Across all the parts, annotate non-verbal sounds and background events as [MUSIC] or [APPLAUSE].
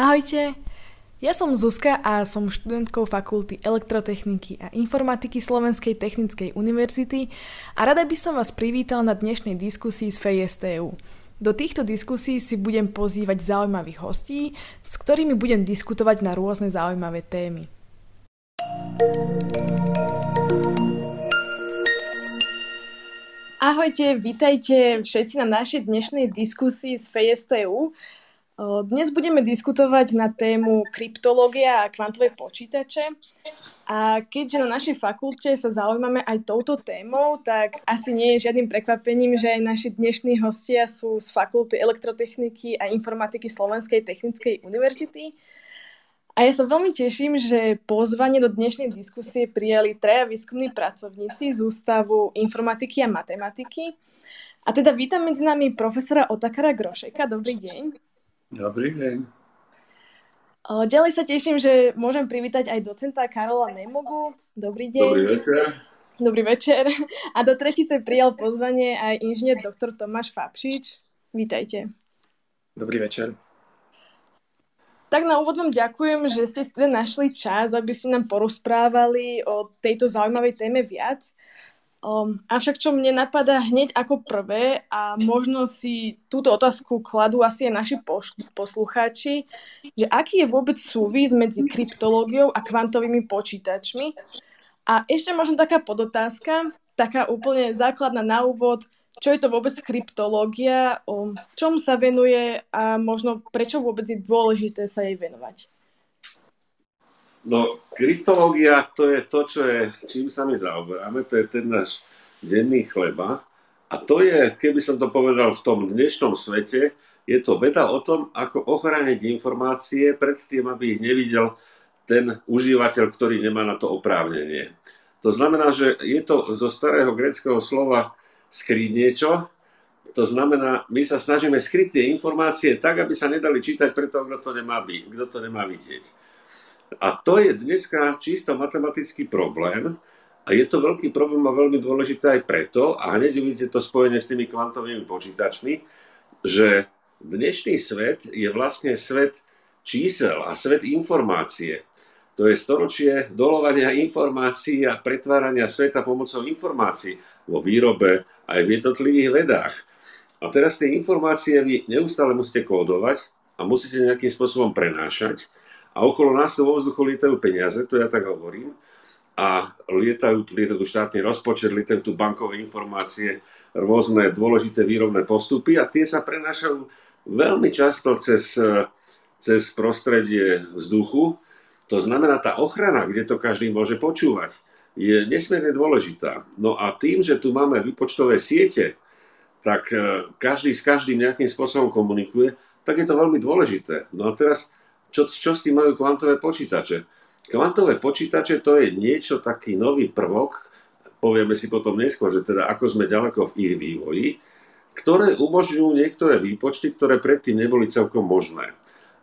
Ahojte, ja som Zuzka a som študentkou Fakulty elektrotechniky a informatiky Slovenskej technickej univerzity a rada by som vás privítal na dnešnej diskusii z FESTU. Do týchto diskusí si budem pozývať zaujímavých hostí, s ktorými budem diskutovať na rôzne zaujímavé témy. Ahojte, vítajte všetci na našej dnešnej diskusii z FESTU. Dnes budeme diskutovať na tému kryptológia a kvantové počítače. A keďže na našej fakulte sa zaujímame aj touto témou, tak asi nie je žiadnym prekvapením, že aj naši dnešní hostia sú z Fakulty elektrotechniky a informatiky Slovenskej technickej univerzity. A ja sa veľmi teším, že pozvanie do dnešnej diskusie prijali traja výskumní pracovníci z Ústavu informatiky a matematiky. A teda vítam medzi nami profesora Otakara Grošeka. Dobrý deň. Dobrý deň. Ďalej sa teším, že môžem privítať aj docenta Karola Nemogu. Dobrý deň. Dobrý večer. Dobrý večer. A do tretice prijal pozvanie aj inžinier doktor Tomáš Fapšič. Vítajte. Dobrý večer. Tak na úvod vám ďakujem, že ste si teda našli čas, aby ste nám porozprávali o tejto zaujímavej téme viac. Um, avšak čo mne napadá hneď ako prvé a možno si túto otázku kladú asi aj naši poslucháči, že aký je vôbec súvis medzi kryptológiou a kvantovými počítačmi. A ešte možno taká podotázka, taká úplne základná na úvod, čo je to vôbec kryptológia, um, čomu sa venuje a možno prečo vôbec je dôležité sa jej venovať. No, kryptológia to je to, čo je, čím sa my zaoberáme, to je ten náš denný chleba. A to je, keby som to povedal v tom dnešnom svete, je to veda o tom, ako ochrániť informácie pred tým, aby ich nevidel ten užívateľ, ktorý nemá na to oprávnenie. To znamená, že je to zo starého greckého slova skryť niečo, to znamená, my sa snažíme skryť tie informácie tak, aby sa nedali čítať pre toho, kto to nemá, byť, kto to nemá vidieť. A to je dneska čisto matematický problém. A je to veľký problém a veľmi dôležité aj preto, a hneď uvidíte to spojenie s tými kvantovými počítačmi, že dnešný svet je vlastne svet čísel a svet informácie. To je storočie dolovania informácií a pretvárania sveta pomocou informácií vo výrobe aj v jednotlivých vedách. A teraz tie informácie vy neustále musíte kódovať a musíte nejakým spôsobom prenášať a okolo nás vo vzduchu lietajú peniaze, to ja tak hovorím, a lietajú, lietajú tu štátny rozpočet, lietajú tu bankové informácie, rôzne dôležité výrobné postupy a tie sa prenášajú veľmi často cez, cez prostredie vzduchu. To znamená, tá ochrana, kde to každý môže počúvať, je nesmierne dôležitá. No a tým, že tu máme výpočtové siete, tak e, každý s každým nejakým spôsobom komunikuje, tak je to veľmi dôležité. No a teraz čo, čo s tým majú kvantové počítače? Kvantové počítače to je niečo, taký nový prvok, povieme si potom neskôr, že teda ako sme ďaleko v ich vývoji, ktoré umožňujú niektoré výpočty, ktoré predtým neboli celkom možné.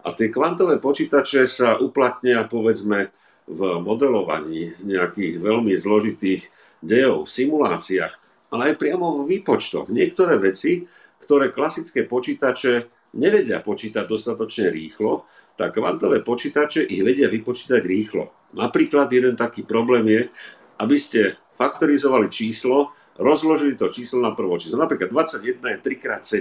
A tie kvantové počítače sa uplatnia povedzme v modelovaní nejakých veľmi zložitých dejov, v simuláciách, ale aj priamo v výpočtoch. Niektoré veci, ktoré klasické počítače nevedia počítať dostatočne rýchlo, tak kvantové počítače ich vedia vypočítať rýchlo. Napríklad jeden taký problém je, aby ste faktorizovali číslo, rozložili to číslo na prvo číslo. Napríklad 21 je 3x7.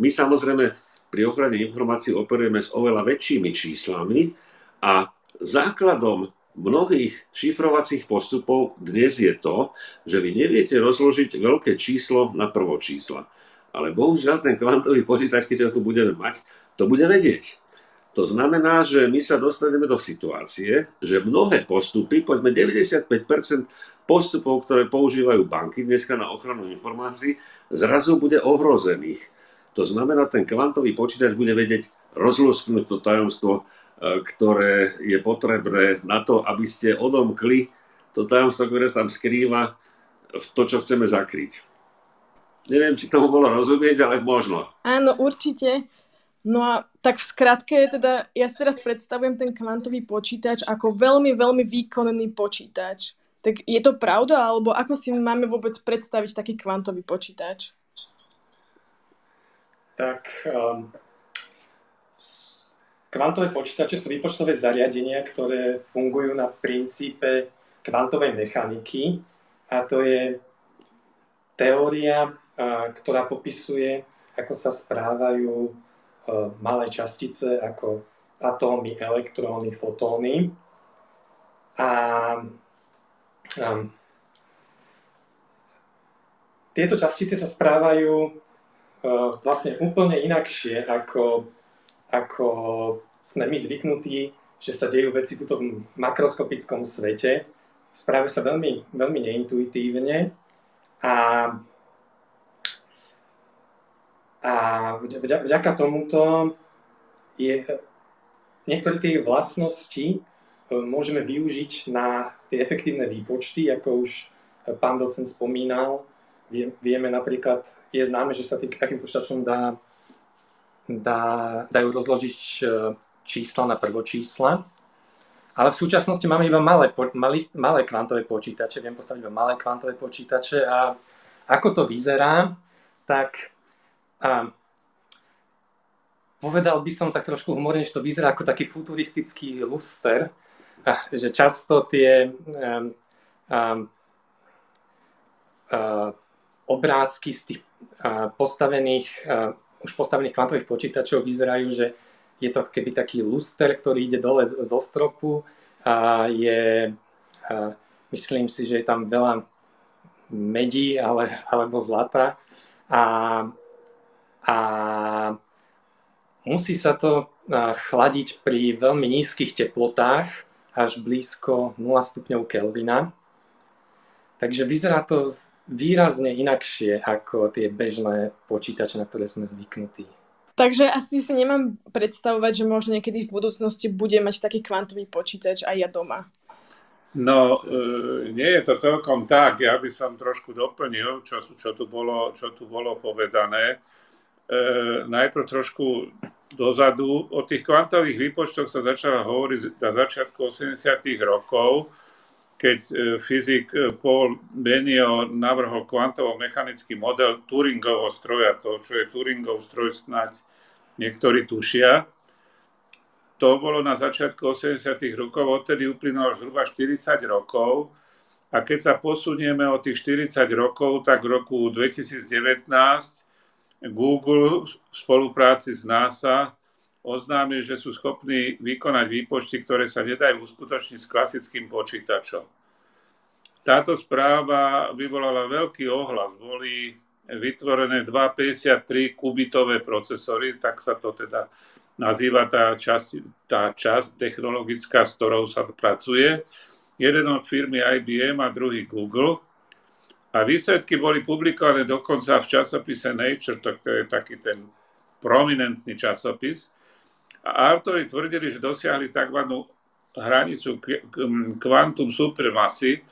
My samozrejme pri ochrane informácií operujeme s oveľa väčšími číslami a základom mnohých šifrovacích postupov dnes je to, že vy neviete rozložiť veľké číslo na prvo čísla. Ale bohužiaľ ten kvantový počítač, keď ho tu budeme mať, to bude vedieť. To znamená, že my sa dostaneme do situácie, že mnohé postupy, povedzme 95% postupov, ktoré používajú banky dneska na ochranu informácií, zrazu bude ohrozených. To znamená, ten kvantový počítač bude vedieť rozlusknúť to tajomstvo, e, ktoré je potrebné na to, aby ste odomkli to tajomstvo, ktoré sa tam skrýva v to, čo chceme zakryť. Neviem, či tomu bolo rozumieť, ale možno. Áno, určite. No a tak v skratke, teda ja si teraz predstavujem ten kvantový počítač ako veľmi, veľmi výkonný počítač. Tak je to pravda, alebo ako si máme vôbec predstaviť taký kvantový počítač? Tak um, Kvantové počítače sú výpočtové zariadenia, ktoré fungujú na princípe kvantovej mechaniky a to je teória, ktorá popisuje, ako sa správajú malé častice ako atómy, elektróny, fotóny. A, a tieto častice sa správajú vlastne úplne inakšie ako ako sme my zvyknutí, že sa dejú veci tuto v makroskopickom svete. Správajú sa veľmi, veľmi neintuitívne a, a vďaka tomuto je, niektoré tie vlastnosti e, môžeme využiť na tie efektívne výpočty, ako už pán docent spomínal. Vieme napríklad, je známe, že sa tým takým počítačom dá dá, dajú rozložiť e, čísla na prvočísla. Ale v súčasnosti máme iba malé, malé, malé kvantové počítače, viem postaviť iba malé kvantové počítače a ako to vyzerá, tak a, povedal by som tak trošku humorne, že to vyzerá ako taký futuristický luster, že často tie um, um, uh, obrázky z tých uh, postavených uh, už postavených kvantových počítačov vyzerajú, že je to keby taký luster, ktorý ide dole zo stropu a je, a myslím si, že je tam veľa medí ale, alebo zlata. A, a musí sa to chladiť pri veľmi nízkych teplotách až blízko 0 stupňov Kelvina. Takže vyzerá to výrazne inakšie ako tie bežné počítače, na ktoré sme zvyknutí. Takže asi si nemám predstavovať, že možno niekedy v budúcnosti bude mať taký kvantový počítač aj ja doma. No, e, nie je to celkom tak. Ja by som trošku doplnil, čo, čo, tu, bolo, čo tu bolo povedané. E, najprv trošku dozadu. O tých kvantových výpočtoch sa začalo hovoriť na začiatku 80. rokov keď e, fyzik e, Paul Benio navrhol kvantovo-mechanický model Turingovho stroja, to, čo je Turingov stroj snáď niektorí tušia. To bolo na začiatku 80. rokov, odtedy uplynulo zhruba 40 rokov. A keď sa posunieme o tých 40 rokov, tak v roku 2019 Google v spolupráci s NASA oznámil, že sú schopní vykonať výpočty, ktoré sa nedajú uskutočniť s klasickým počítačom. Táto správa vyvolala veľký ohlas. Boli vytvorené 253 kubitové procesory, tak sa to teda nazýva tá časť, tá časť technologická, s ktorou sa pracuje. Jeden od firmy IBM a druhý Google. A výsledky boli publikované dokonca v časopise Nature, to, to je taký ten prominentný časopis. A autori tvrdili, že dosiahli tzv. hranicu kvantum supermasy,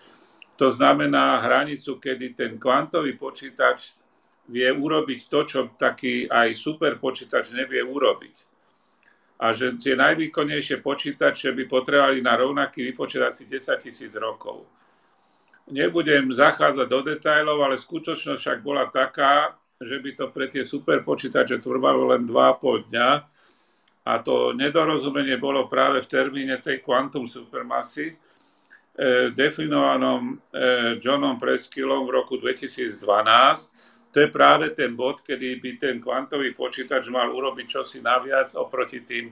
to znamená hranicu, kedy ten kvantový počítač vie urobiť to, čo taký aj super počítač nevie urobiť. A že tie najvýkonnejšie počítače by potrebovali na rovnaký vypočet asi 10 tisíc rokov. Nebudem zachádzať do detajlov, ale skutočnosť však bola taká, že by to pre tie super počítače trvalo len 2,5 dňa a to nedorozumenie bolo práve v termíne tej quantum supermasy, e, definovanom e, Johnom Preskillom v roku 2012. To je práve ten bod, kedy by ten kvantový počítač mal urobiť čosi naviac oproti tým,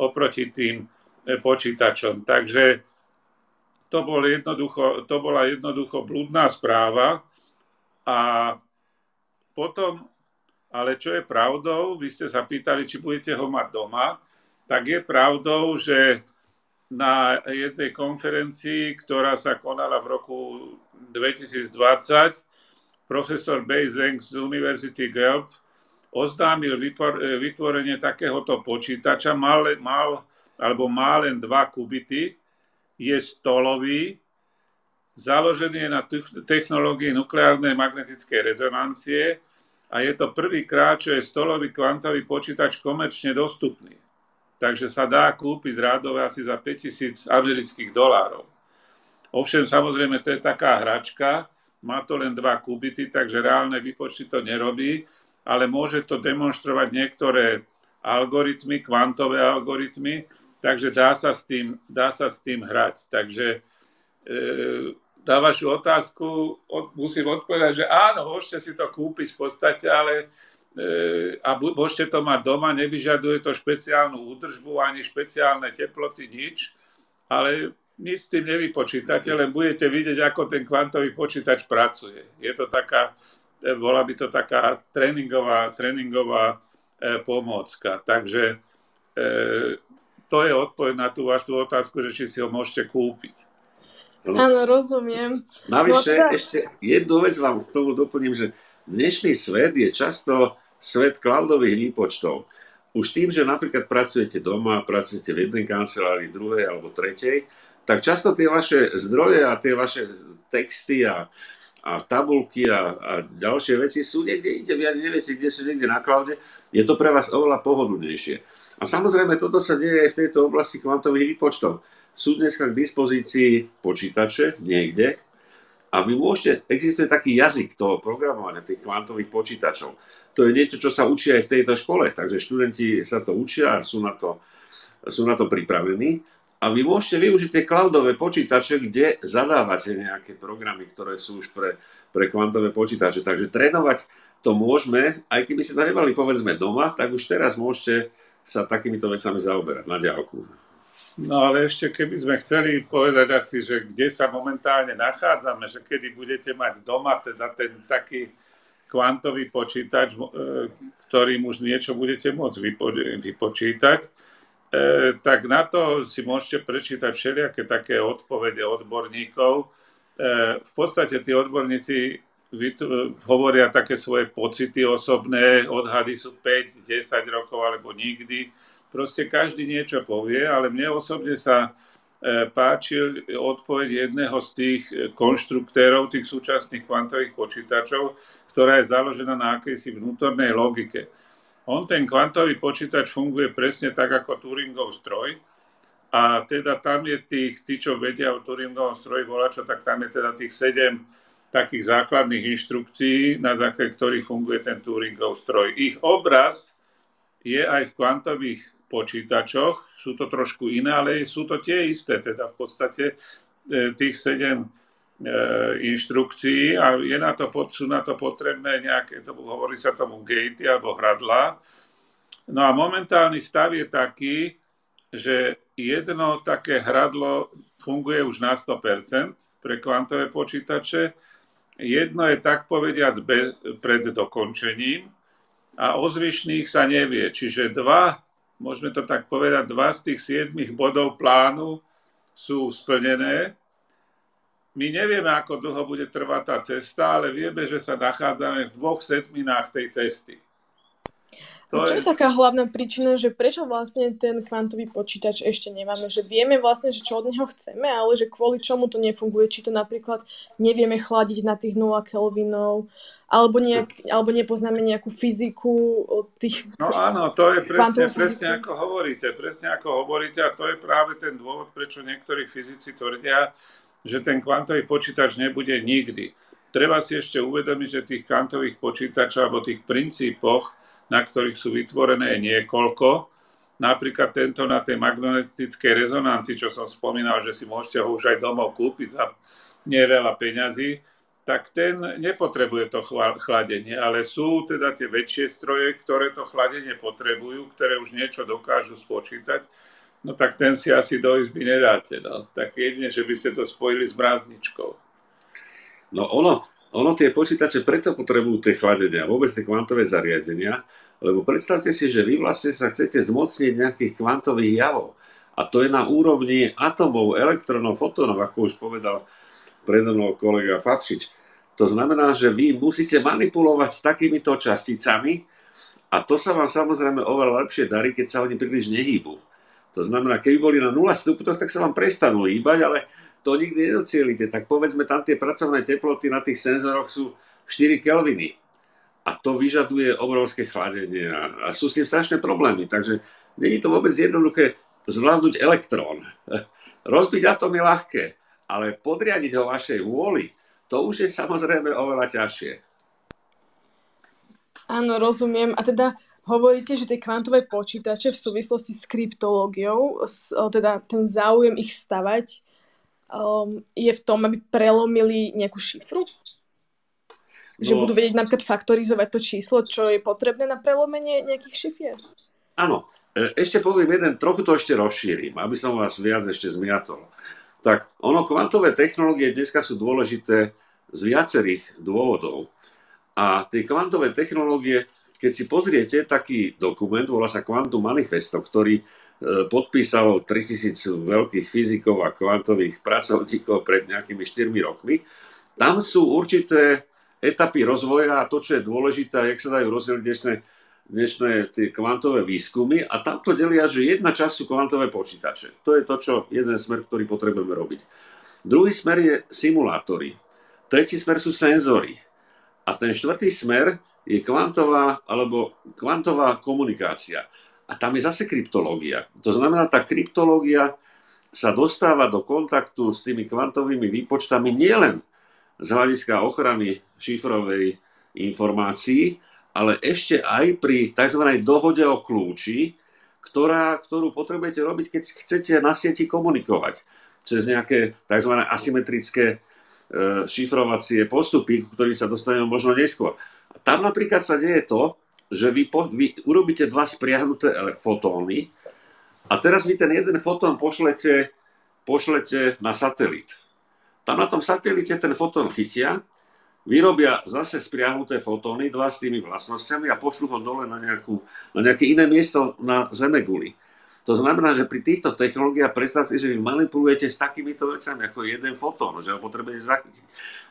oproti tým e, počítačom. Takže to, bol jednoducho, to bola jednoducho blúdna správa. A potom ale čo je pravdou, vy ste sa pýtali, či budete ho mať doma, tak je pravdou, že na jednej konferencii, ktorá sa konala v roku 2020, profesor Bei Zeng z Univerzity Gelb oznámil vytvorenie takéhoto počítača, mal, mal, alebo má len dva kubity, je stolový, založený je na technológii nukleárnej magnetickej rezonancie, a je to prvýkrát, čo je stolový kvantový počítač komerčne dostupný. Takže sa dá kúpiť rádové asi za 5000 amerických dolárov. Ovšem, samozrejme, to je taká hračka, má to len dva kubity, takže reálne výpočty to nerobí, ale môže to demonstrovať niektoré algoritmy, kvantové algoritmy, takže dá sa s tým, dá sa s tým hrať. Takže e, na vašu otázku od, musím odpovedať, že áno, môžete si to kúpiť v podstate, ale e, a môžete to mať doma, nevyžaduje to špeciálnu údržbu ani špeciálne teploty, nič, ale nič s tým nevypočítate, len budete vidieť, ako ten kvantový počítač pracuje. Je to taká, e, bola by to taká tréningová, tréningová e, pomôcka. Takže e, to je odpoveď na tú vašu otázku, že či si ho môžete kúpiť. Áno, rozumiem. Navyše, no, ešte jednu vec vám k tomu doplním, že dnešný svet je často svet cloudových výpočtov. Už tým, že napríklad pracujete doma, pracujete v jednej kancelárii, druhej alebo tretej, tak často tie vaše zdroje a tie vaše texty a, a tabulky a, a ďalšie veci sú niekde inde, vy ani neviete, kde sú niekde na cloude, je to pre vás oveľa pohodlnejšie. A samozrejme, toto sa deje aj v tejto oblasti kvantových výpočtov sú dneska k dispozícii počítače niekde a vy môžete, existuje taký jazyk toho programovania, tých kvantových počítačov. To je niečo, čo sa učí aj v tejto škole, takže študenti sa to učia a sú na to, sú na to pripravení. A vy môžete využiť tie cloudové počítače, kde zadávate nejaké programy, ktoré sú už pre, pre kvantové počítače. Takže trénovať to môžeme, aj keby ste to nemali povedzme doma, tak už teraz môžete sa takýmito vecami zaoberať na ďalku. No ale ešte keby sme chceli povedať asi, že kde sa momentálne nachádzame, že kedy budete mať doma teda ten taký kvantový počítač, e, ktorým už niečo budete môcť vypo- vypočítať, tak na to si môžete prečítať všelijaké také odpovede odborníkov. E, v podstate tí odborníci hovoria také svoje pocity osobné, odhady sú 5, 10 rokov alebo nikdy Proste každý niečo povie, ale mne osobne sa e, páčil odpoveď jedného z tých e, konštruktérov tých súčasných kvantových počítačov, ktorá je založená na akejsi vnútornej logike. On, ten kvantový počítač, funguje presne tak ako Turingov stroj, a teda tam je tých, tí, čo vedia o Turingovom stroji volačo, tak tam je teda tých sedem takých základných inštrukcií, na základe ktorých funguje ten Turingov stroj. Ich obraz je aj v kvantových počítačoch. Sú to trošku iné, ale sú to tie isté. Teda v podstate e, tých sedem inštrukcií a je na to, sú na to potrebné nejaké, to hovorí sa tomu gatey alebo hradla. No a momentálny stav je taký, že jedno také hradlo funguje už na 100% pre kvantové počítače, jedno je tak povediac pred dokončením a o zvyšných sa nevie. Čiže dva môžeme to tak povedať, dva z tých siedmých bodov plánu sú splnené. My nevieme, ako dlho bude trvať tá cesta, ale vieme, že sa nachádzame v dvoch sedminách tej cesty. To čo je taká hlavná príčina, že prečo vlastne ten kvantový počítač ešte nemáme? Že vieme vlastne, že čo od neho chceme, ale že kvôli čomu to nefunguje? Či to napríklad nevieme chladiť na tých 0 Kelvinov, alebo, nejak, alebo nepoznáme nejakú fyziku tých... No áno, to je presne, presne ako hovoríte, presne ako hovoríte a to je práve ten dôvod, prečo niektorí fyzici tvrdia, že ten kvantový počítač nebude nikdy. Treba si ešte uvedomiť, že tých kvantových počítačov alebo tých princípoch na ktorých sú vytvorené niekoľko. Napríklad tento na tej magnetickej rezonancii, čo som spomínal, že si môžete ho už aj domov kúpiť za neveľa peňazí, tak ten nepotrebuje to chladenie, ale sú teda tie väčšie stroje, ktoré to chladenie potrebujú, ktoré už niečo dokážu spočítať, no tak ten si asi do izby nedáte. No. Tak jedine, že by ste to spojili s brázničkou. No ono, ono tie počítače preto potrebujú tie chladenia, vôbec tie kvantové zariadenia, lebo predstavte si, že vy vlastne sa chcete zmocniť nejakých kvantových javov. A to je na úrovni atomov, elektronov, fotónov, ako už povedal predo mnou kolega Fabšič. To znamená, že vy musíte manipulovať s takýmito časticami a to sa vám samozrejme oveľa lepšie darí, keď sa oni príliš nehýbu. To znamená, keby boli na 0 stupňoch, tak sa vám prestanú hýbať, ale to nikdy nedocielite. Tak povedzme, tam tie pracovné teploty na tých senzoroch sú 4 kelviny. A to vyžaduje obrovské chladenie a sú s tým strašné problémy. Takže není to vôbec jednoduché zvládnuť elektrón. [LAUGHS] Rozbiť atom je ľahké, ale podriadiť ho vašej vôli, to už je samozrejme oveľa ťažšie. Áno, rozumiem. A teda hovoríte, že tie kvantové počítače v súvislosti s kryptológiou, teda ten záujem ich stavať, um, je v tom, aby prelomili nejakú šifru? Že no, budú vedieť napríklad faktorizovať to číslo, čo je potrebné na prelomenie nejakých šifier? Áno. E, ešte poviem jeden, trochu to ešte rozšírim, aby som vás viac ešte zmiatol. Tak ono, kvantové technológie dneska sú dôležité z viacerých dôvodov. A tie kvantové technológie, keď si pozriete taký dokument, volá sa Quantum Manifesto, ktorý e, podpísalo 3000 veľkých fyzikov a kvantových pracovníkov pred nejakými 4 rokmi. Tam sú určité etapy rozvoja a to, čo je dôležité, jak sa dajú rozdeliť dnešné, dnešné tie kvantové výskumy a tam to delia, že jedna časť sú kvantové počítače. To je to, čo jeden smer, ktorý potrebujeme robiť. Druhý smer je simulátory. Tretí smer sú senzory. A ten štvrtý smer je kvantová alebo kvantová komunikácia. A tam je zase kryptológia. To znamená, tá kryptológia sa dostáva do kontaktu s tými kvantovými výpočtami nielen z hľadiska ochrany šifrovej informácií, ale ešte aj pri tzv. dohode o kľúči, ktorá, ktorú potrebujete robiť, keď chcete na sieti komunikovať cez nejaké tzv. asymetrické E, šifrovacie postupy, ktorý sa dostaneme možno neskôr. Tam napríklad sa deje to, že vy, po, vy urobíte dva spriahnuté fotóny a teraz vy ten jeden fotón pošlete, pošlete na satelit. Tam na tom satelite ten fotón chytia, vyrobia zase spriahnuté fotóny, dva s tými vlastnosťami a pošlú ho dole na, nejakú, na nejaké iné miesto na Zemeguli. To znamená, že pri týchto technológiách predstavte, že vy manipulujete s takýmito vecami ako jeden fotón, že ho potrebujete zachytiť.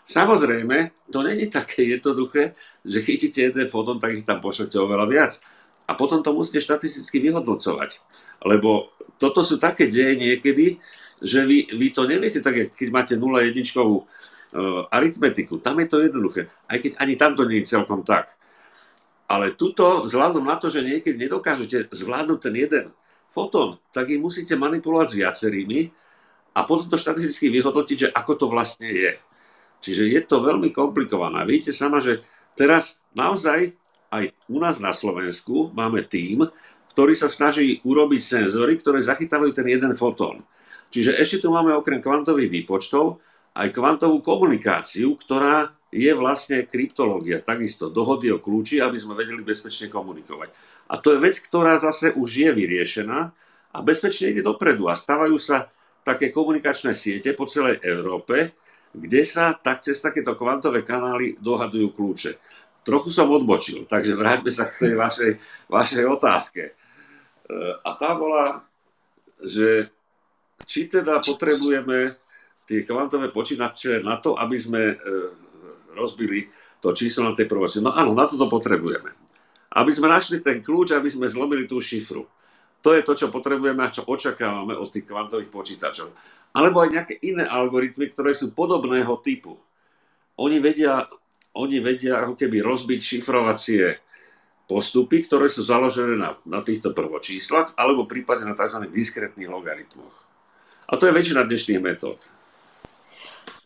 Samozrejme, to není také jednoduché, že chytíte jeden fotón, tak ich tam pošlete oveľa viac. A potom to musíte štatisticky vyhodnocovať. Lebo toto sú také deje niekedy, že vy, vy to neviete tak, keď máte 0,1 uh, aritmetiku. Tam je to jednoduché. Aj keď ani tam to nie je celkom tak. Ale tuto, vzhľadom na to, že niekedy nedokážete zvládnuť ten jeden fotón, tak ich musíte manipulovať s viacerými a potom to štatisticky vyhodnotiť, že ako to vlastne je. Čiže je to veľmi komplikované. Vidíte sama, že teraz naozaj aj u nás na Slovensku máme tým, ktorý sa snaží urobiť senzory, ktoré zachytávajú ten jeden fotón. Čiže ešte tu máme okrem kvantových výpočtov aj kvantovú komunikáciu, ktorá je vlastne kryptológia, takisto dohody o kľúči, aby sme vedeli bezpečne komunikovať. A to je vec, ktorá zase už je vyriešená a bezpečne ide dopredu a stavajú sa také komunikačné siete po celej Európe, kde sa tak cez takéto kvantové kanály dohadujú kľúče. Trochu som odbočil, takže vráťme sa k tej vašej, vašej otázke. E, a tá bola, že či teda potrebujeme tie kvantové počítače na to, aby sme e, rozbili to číslo na tej provoci. No áno, na to to potrebujeme aby sme našli ten kľúč, aby sme zlomili tú šifru. To je to, čo potrebujeme a čo očakávame od tých kvantových počítačov. Alebo aj nejaké iné algoritmy, ktoré sú podobného typu. Oni vedia, oni vedia ako keby rozbiť šifrovacie postupy, ktoré sú založené na, na týchto prvočíslach, alebo prípadne na tzv. diskrétnych logaritmoch. A to je väčšina dnešných metód.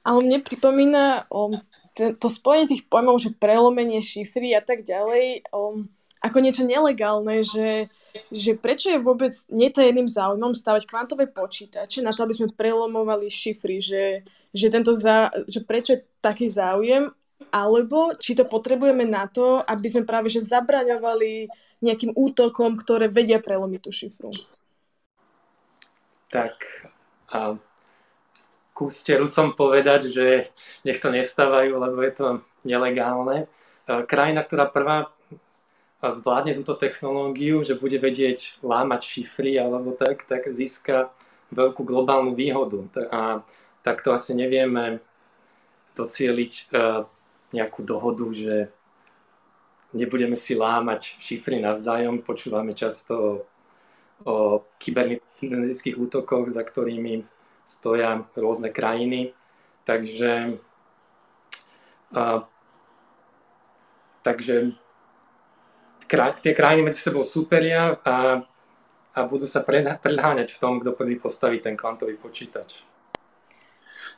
Ale mne pripomína o, to spojenie tých pojmov, že prelomenie šifry a tak ďalej, o, ako niečo nelegálne, že, že prečo je vôbec netajeným záujmom stavať kvantové počítače na to, aby sme prelomovali šifry, že, že, tento zá, že prečo je taký záujem, alebo či to potrebujeme na to, aby sme práve že zabraňovali nejakým útokom, ktoré vedia prelomiť tú šifru. Tak, a skúste Rusom povedať, že nech to nestávajú, lebo je to nelegálne. Krajina, ktorá prvá zvládne túto technológiu, že bude vedieť lámať šifry alebo tak, tak získa veľkú globálnu výhodu. A takto asi nevieme docieliť e, nejakú dohodu, že nebudeme si lámať šifry navzájom. Počúvame často o, kybernetických útokoch, za ktorými stoja rôzne krajiny. Takže, a, takže tie krajiny medzi sebou súperia a, a budú sa predháňať v tom, kto prvý postaví ten kvantový počítač.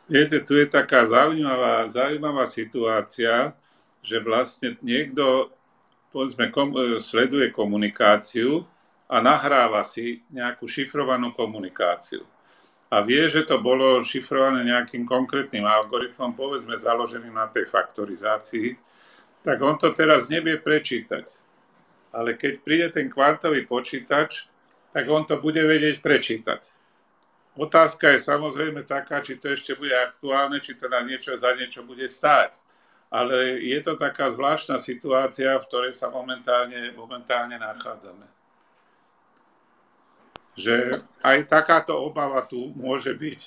Viete, tu je taká zaujímavá, zaujímavá situácia, že vlastne niekto povedzme, kom, e, sleduje komunikáciu a nahráva si nejakú šifrovanú komunikáciu a vie, že to bolo šifrované nejakým konkrétnym algoritmom, povedzme založeným na tej faktorizácii, tak on to teraz nevie prečítať. Ale keď príde ten kvantový počítač, tak on to bude vedieť prečítať. Otázka je samozrejme taká, či to ešte bude aktuálne, či to na niečo za niečo bude stáť. Ale je to taká zvláštna situácia, v ktorej sa momentálne, momentálne nachádzame že aj takáto obava tu môže byť.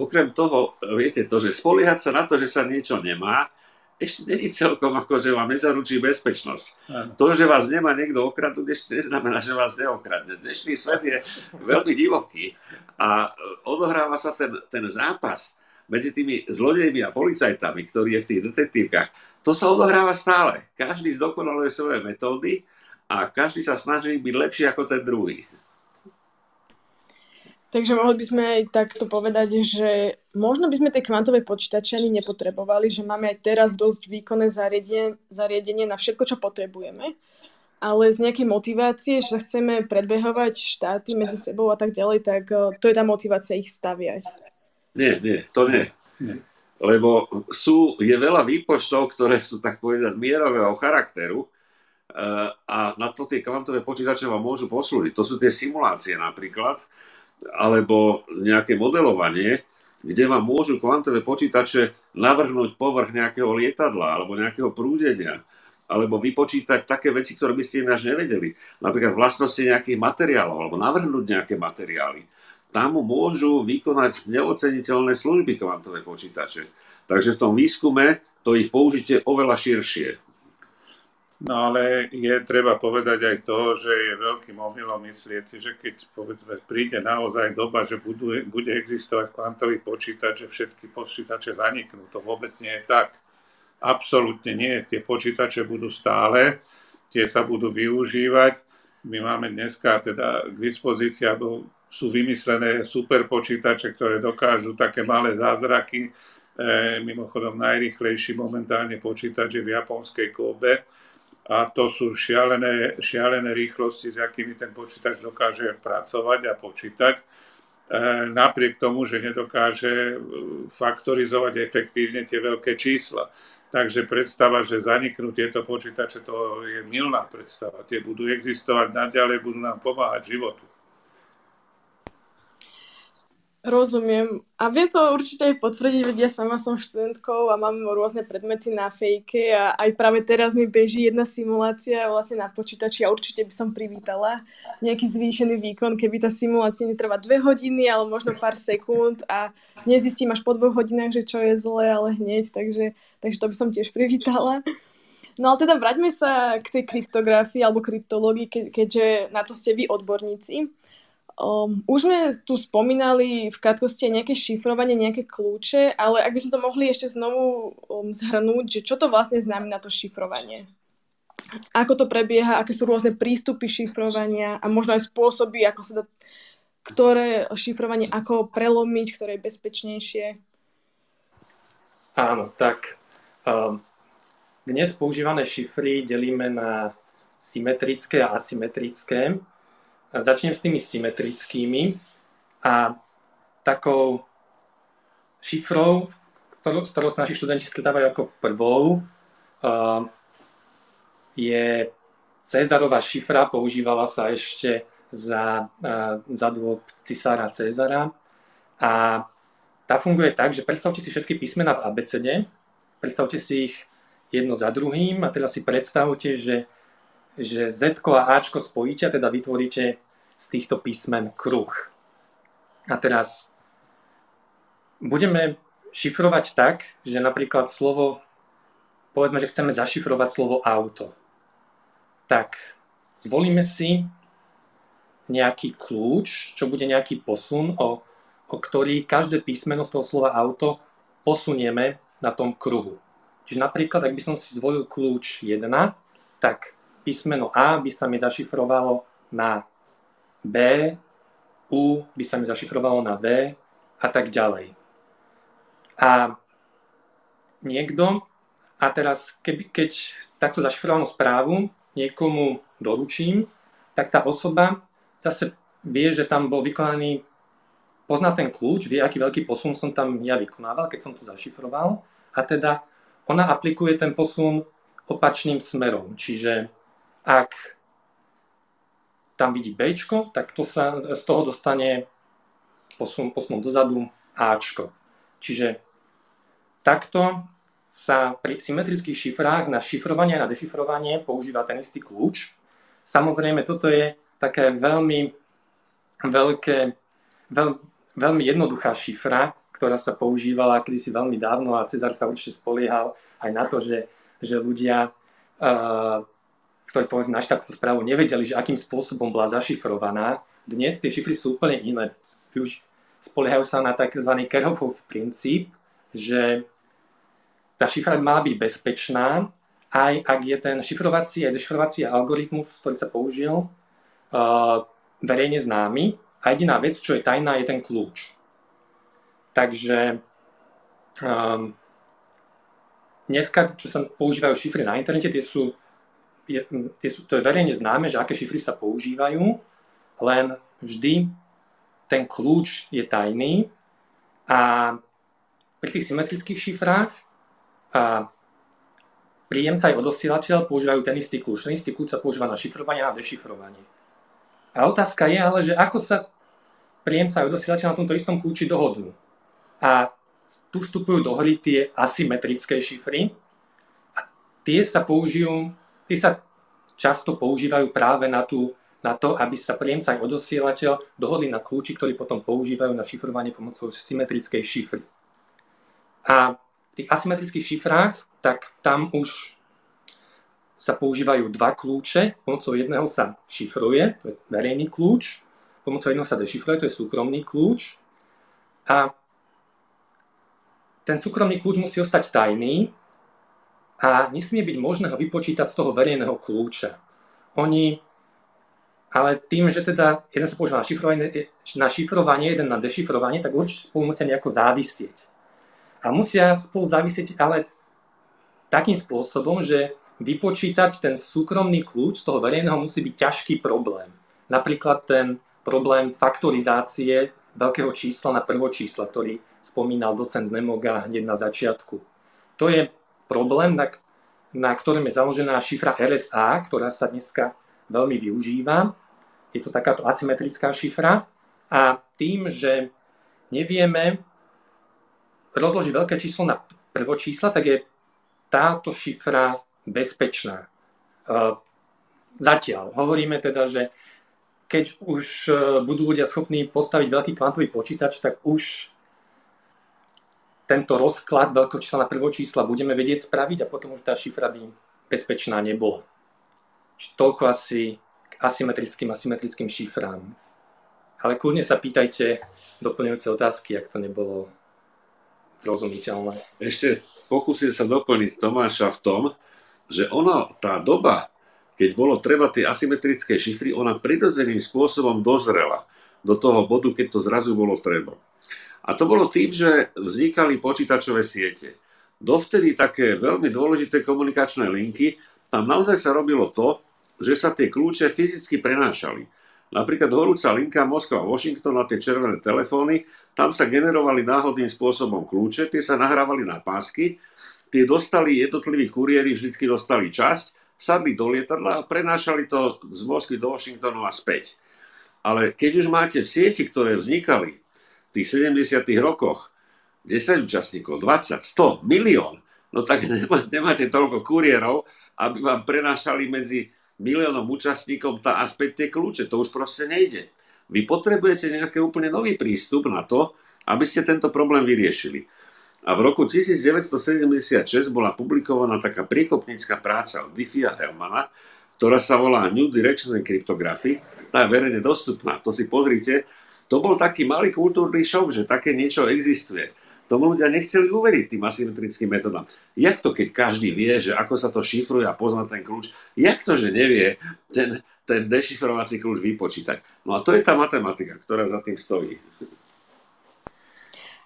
Okrem toho, viete to, že spoliehať sa na to, že sa niečo nemá, ešte není celkom ako, že vám nezaručí bezpečnosť. Ano. To, že vás nemá niekto okradnúť, ešte neznamená, že vás neokradne. Dnešný svet je veľmi divoký a odohráva sa ten, ten zápas medzi tými zlodejmi a policajtami, ktorí je v tých detektívkach. To sa odohráva stále. Každý zdokonaluje svoje metódy a každý sa snaží byť lepší ako ten druhý. Takže mohli by sme aj takto povedať, že možno by sme tie kvantové počítače ani nepotrebovali, že máme aj teraz dosť výkonné zariadenie, zariadenie na všetko, čo potrebujeme, ale z nejakej motivácie, že sa chceme predbehovať štáty medzi sebou a tak ďalej, tak eh, to je tá motivácia ich staviať. Nie, nie, to nie. nie. Lebo sú, je veľa výpočtov, ktoré sú tak povedať mierového charakteru, eh, a na to tie kvantové počítače vám môžu poslúžiť. To sú tie simulácie napríklad, alebo nejaké modelovanie, kde vám môžu kvantové počítače navrhnúť povrch nejakého lietadla alebo nejakého prúdenia, alebo vypočítať také veci, ktoré by ste ináč nevedeli. Napríklad vlastnosti nejakých materiálov, alebo navrhnúť nejaké materiály. Tam môžu vykonať neoceniteľné služby kvantové počítače. Takže v tom výskume to ich použitie oveľa širšie. No ale je treba povedať aj to, že je veľkým omylom myslieť si, že keď povedzme, príde naozaj doba, že budú, bude existovať kvantový počítač, že všetky počítače zaniknú. To vôbec nie je tak. Absolútne nie. Tie počítače budú stále, tie sa budú využívať. My máme dneska teda k dispozícii, alebo sú vymyslené super počítače, ktoré dokážu také malé zázraky. E, mimochodom najrychlejší momentálne počítač je v japonskej Kobe a to sú šialené, šialené rýchlosti, s akými ten počítač dokáže pracovať a počítať, e, napriek tomu, že nedokáže e, faktorizovať efektívne tie veľké čísla. Takže predstava, že zaniknú tieto počítače, to je milná predstava. Tie budú existovať naďalej, budú nám pomáhať životu. Rozumiem. A vie to určite aj potvrdiť, veď ja sama som študentkou a mám rôzne predmety na fejke a aj práve teraz mi beží jedna simulácia vlastne na počítači a určite by som privítala nejaký zvýšený výkon, keby tá simulácia netrvá dve hodiny, ale možno pár sekúnd a nezistím až po dvoch hodinách, že čo je zlé, ale hneď, takže, takže to by som tiež privítala. No ale teda vraťme sa k tej kryptografii alebo kryptológii, ke, keďže na to ste vy odborníci. Um, už sme tu spomínali v krátkosti nejaké šifrovanie, nejaké kľúče, ale ak by sme to mohli ešte znovu um, zhrnúť, že čo to vlastne znamená to šifrovanie? Ako to prebieha, aké sú rôzne prístupy šifrovania a možno aj spôsoby, ako sa dá, ktoré šifrovanie ako prelomiť, ktoré je bezpečnejšie? Áno, tak um, dnes používané šifry delíme na symetrické a asymetrické. Začnem s tými symetrickými a takou šifrou, ktorou, s ktorou sa naši študenti stretávajú ako prvou, je Cezarová šifra, používala sa ešte za, za dôb cisára Cezara. A tá funguje tak, že predstavte si všetky písmena v ABCD, predstavte si ich jedno za druhým a teraz si predstavte, že že Z a Ačko spojíte a teda vytvoríte z týchto písmen kruh. A teraz budeme šifrovať tak, že napríklad slovo, povedzme, že chceme zašifrovať slovo auto. Tak zvolíme si nejaký kľúč, čo bude nejaký posun, o, o ktorý každé písmeno z toho slova auto posunieme na tom kruhu. Čiže napríklad, ak by som si zvolil kľúč 1, tak písmeno A by sa mi zašifrovalo na B, U by sa mi zašifrovalo na V a tak ďalej. A niekto, a teraz keby, keď takto zašifrovanú správu niekomu doručím, tak tá osoba zase vie, že tam bol vykonaný, pozná ten kľúč, vie, aký veľký posun som tam ja vykonával, keď som to zašifroval a teda ona aplikuje ten posun opačným smerom. Čiže ak tam vidí B, tak to sa z toho dostane posun, posun dozadu Ačko. Čiže takto sa pri symetrických šifrách na šifrovanie a na dešifrovanie používa ten istý kľúč. Samozrejme, toto je také veľmi veľké, veľ, veľmi jednoduchá šifra, ktorá sa používala kedysi veľmi dávno a Cezar sa určite spoliehal aj na to, že, že ľudia, uh, ktorí povedzme našli takúto správu, nevedeli, že akým spôsobom bola zašifrovaná. Dnes tie šifry sú úplne iné. Už spoliehajú sa na tzv. Kerhoffov princíp, že tá šifra mala byť bezpečná, aj ak je ten šifrovací a dešifrovací algoritmus, ktorý sa použil, uh, verejne známy. A jediná vec, čo je tajná, je ten kľúč. Takže um, dneska, čo sa používajú šifry na internete, tie sú, je, to je verejne známe, že aké šifry sa používajú, len vždy ten kľúč je tajný a pri tých symetrických šifrách a príjemca aj odosielateľ používajú ten istý kľúč. Ten istý kľúč sa používa na šifrovanie a na dešifrovanie. A otázka je ale, že ako sa príjemca a odosielateľ na tomto istom kľúči dohodnú. A tu vstupujú do hry tie asymetrické šifry a tie sa použijú, tie sa často používajú práve na, tú, na to, aby sa príjemca a odosielateľ dohodli na kľúči, ktorý potom používajú na šifrovanie pomocou symetrickej šifry. A tých asymetrických šifrách, tak tam už sa používajú dva kľúče. Pomocou jedného sa šifruje, to je verejný kľúč. Pomocou jedného sa dešifruje, to je súkromný kľúč. A ten súkromný kľúč musí ostať tajný a nesmie byť možné ho vypočítať z toho verejného kľúča. Oni, ale tým, že teda jeden sa používa na šifrovanie, na šifrovanie jeden na dešifrovanie, tak určite spolu musia nejako závisieť. A musia spolu závisieť ale takým spôsobom, že vypočítať ten súkromný kľúč z toho verejného musí byť ťažký problém. Napríklad ten problém faktorizácie veľkého čísla na prvo čísla, ktorý spomínal docent Nemoga hneď na začiatku. To je problém, na, na ktorom je založená šifra RSA, ktorá sa dneska veľmi využíva. Je to takáto asymetrická šifra a tým, že nevieme rozloží veľké číslo na prvočísla, tak je táto šifra bezpečná. Zatiaľ. Hovoríme teda, že keď už e, budú ľudia schopní postaviť veľký kvantový počítač, tak už tento rozklad veľkočísla na prvočísla budeme vedieť spraviť a potom už tá šifra by bezpečná nebola. Čiže toľko asi k asymetrickým asymetrickým šifrám. Ale kľudne sa pýtajte doplňujúce otázky, ak to nebolo zrozumiteľné. Ešte pokúsim sa doplniť Tomáša v tom, že ona, tá doba, keď bolo treba tie asymetrické šifry, ona prirodzeným spôsobom dozrela do toho bodu, keď to zrazu bolo treba. A to bolo tým, že vznikali počítačové siete. Dovtedy také veľmi dôležité komunikačné linky, tam naozaj sa robilo to, že sa tie kľúče fyzicky prenášali. Napríklad horúca linka Moskva-Washington na tie červené telefóny, tam sa generovali náhodným spôsobom kľúče, tie sa nahrávali na pásky, tie dostali jednotliví kuriéri, vždycky dostali časť, sadli do lietadla a prenášali to z Moskvy do Washingtonu a späť. Ale keď už máte v sieti, ktoré vznikali v tých 70. rokoch, 10 účastníkov, 20, 100, milión, no tak [LAUGHS] nemáte toľko kuriérov, aby vám prenášali medzi miliónom účastníkom tá aspekt tie kľúče. To už proste nejde. Vy potrebujete nejaký úplne nový prístup na to, aby ste tento problém vyriešili. A v roku 1976 bola publikovaná taká priekopnícka práca od Diffia Hellmana, ktorá sa volá New Directions in Cryptography. Tá je verejne dostupná, to si pozrite. To bol taký malý kultúrny šok, že také niečo existuje. Tomu ľudia nechceli uveriť tým asymetrickým metodám. Jak to, keď každý vie, že ako sa to šifruje a pozná ten kľúč, jak to, že nevie ten, ten dešifrovací kľúč vypočítať? No a to je tá matematika, ktorá za tým stojí.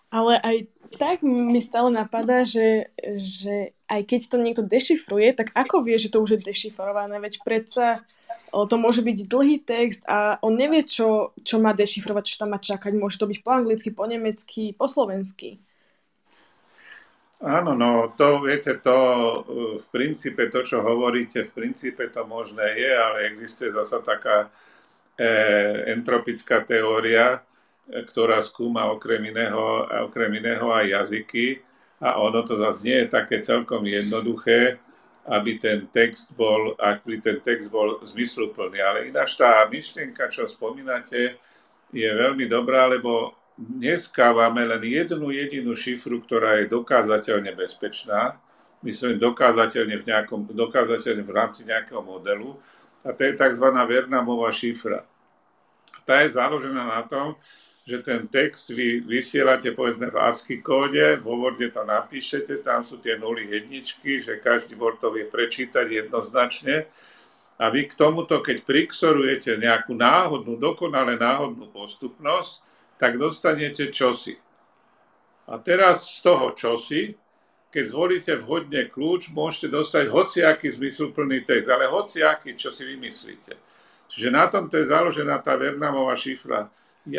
Ale aj tak mi stále napadá, že, že aj keď to niekto dešifruje, tak ako vie, že to už je dešifrované? Veď predsa to môže byť dlhý text a on nevie, čo, čo má dešifrovať, čo tam má čakať. Môže to byť po anglicky, po nemecky, po slovensky. Áno, no to, viete, to v princípe, to, čo hovoríte, v princípe to možné je, ale existuje zasa taká e, entropická teória, ktorá skúma okrem iného, okrem iného aj jazyky a ono to zase nie je také celkom jednoduché, aby ten text bol, aby ten text bol zmysluplný. Ale ináč tá myšlienka, čo spomínate, je veľmi dobrá, lebo dneska máme len jednu jedinú šifru, ktorá je dokázateľne bezpečná, myslím dokázateľne v, nejakom, dokázateľne v rámci nejakého modelu, a to je tzv. Vernamová šifra. Tá je založená na tom, že ten text vy vysielate povedzme v ASCII kóde, vo Worde to napíšete, tam sú tie nuly jedničky, že každý Word to vie prečítať jednoznačne a vy k tomuto, keď priksorujete nejakú náhodnú, dokonale náhodnú postupnosť, tak dostanete čosi. A teraz z toho čosi, keď zvolíte vhodne kľúč, môžete dostať hociaký zmysluplný text, ale hociaký, čo si vymyslíte. Čiže na tomto je založená tá Vernamová šifra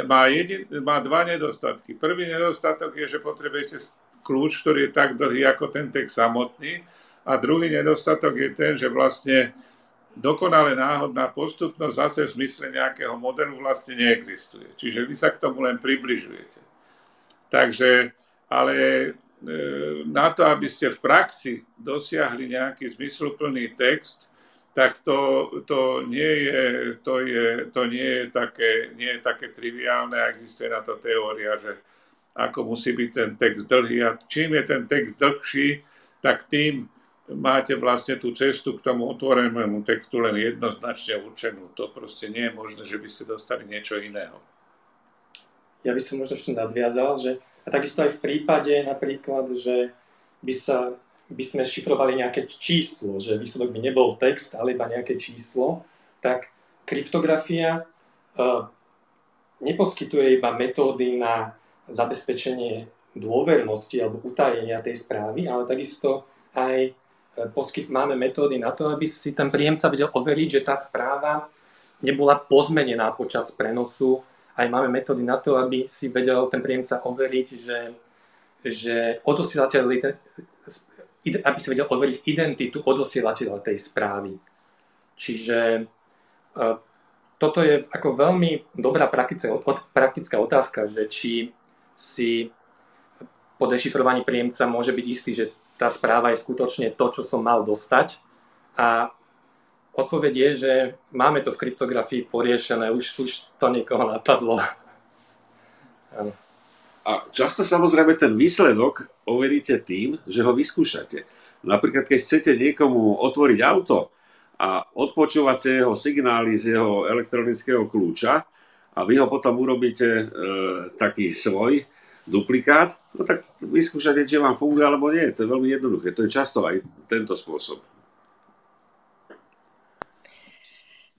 má, jedin, má dva nedostatky. Prvý nedostatok je, že potrebujete kľúč, ktorý je tak dlhý ako ten text samotný. A druhý nedostatok je ten, že vlastne dokonale náhodná postupnosť zase v zmysle nejakého modelu vlastne neexistuje. Čiže vy sa k tomu len približujete. Takže, ale e, na to, aby ste v praxi dosiahli nejaký zmysluplný text, tak to, to, nie, je, to, je, to nie, je také, nie je také triviálne a existuje na to teória, že ako musí byť ten text dlhý a čím je ten text dlhší, tak tým máte vlastne tú cestu k tomu otvorenému textu len jednoznačne určenú. To proste nie je možné, že by ste dostali niečo iného. Ja by som možno ešte nadviazal, že a takisto aj v prípade napríklad, že by sa by sme šifrovali nejaké číslo, že výsledok by nebol text, ale iba nejaké číslo, tak kryptografia uh, neposkytuje iba metódy na zabezpečenie dôvernosti alebo utajenia tej správy, ale takisto aj e, poskyt, máme metódy na to, aby si ten príjemca vedel overiť, že tá správa nebola pozmenená počas prenosu. Aj máme metódy na to, aby si vedel ten príjemca overiť, že, že odosielateľ aby si vedel overiť identitu odosielateľa tej správy. Čiže e, toto je ako veľmi dobrá praktická otázka, že či si po dešifrovaní príjemca môže byť istý, že tá správa je skutočne to, čo som mal dostať. A odpoveď je, že máme to v kryptografii poriešené, už, už to niekoho napadlo. Ano. A často samozrejme ten výsledok overíte tým, že ho vyskúšate. Napríklad, keď chcete niekomu otvoriť auto a odpočúvate jeho signály z jeho elektronického kľúča a vy ho potom urobíte e, taký svoj duplikát, no tak vyskúšate, či vám funguje alebo nie. To je veľmi jednoduché. To je často aj tento spôsob.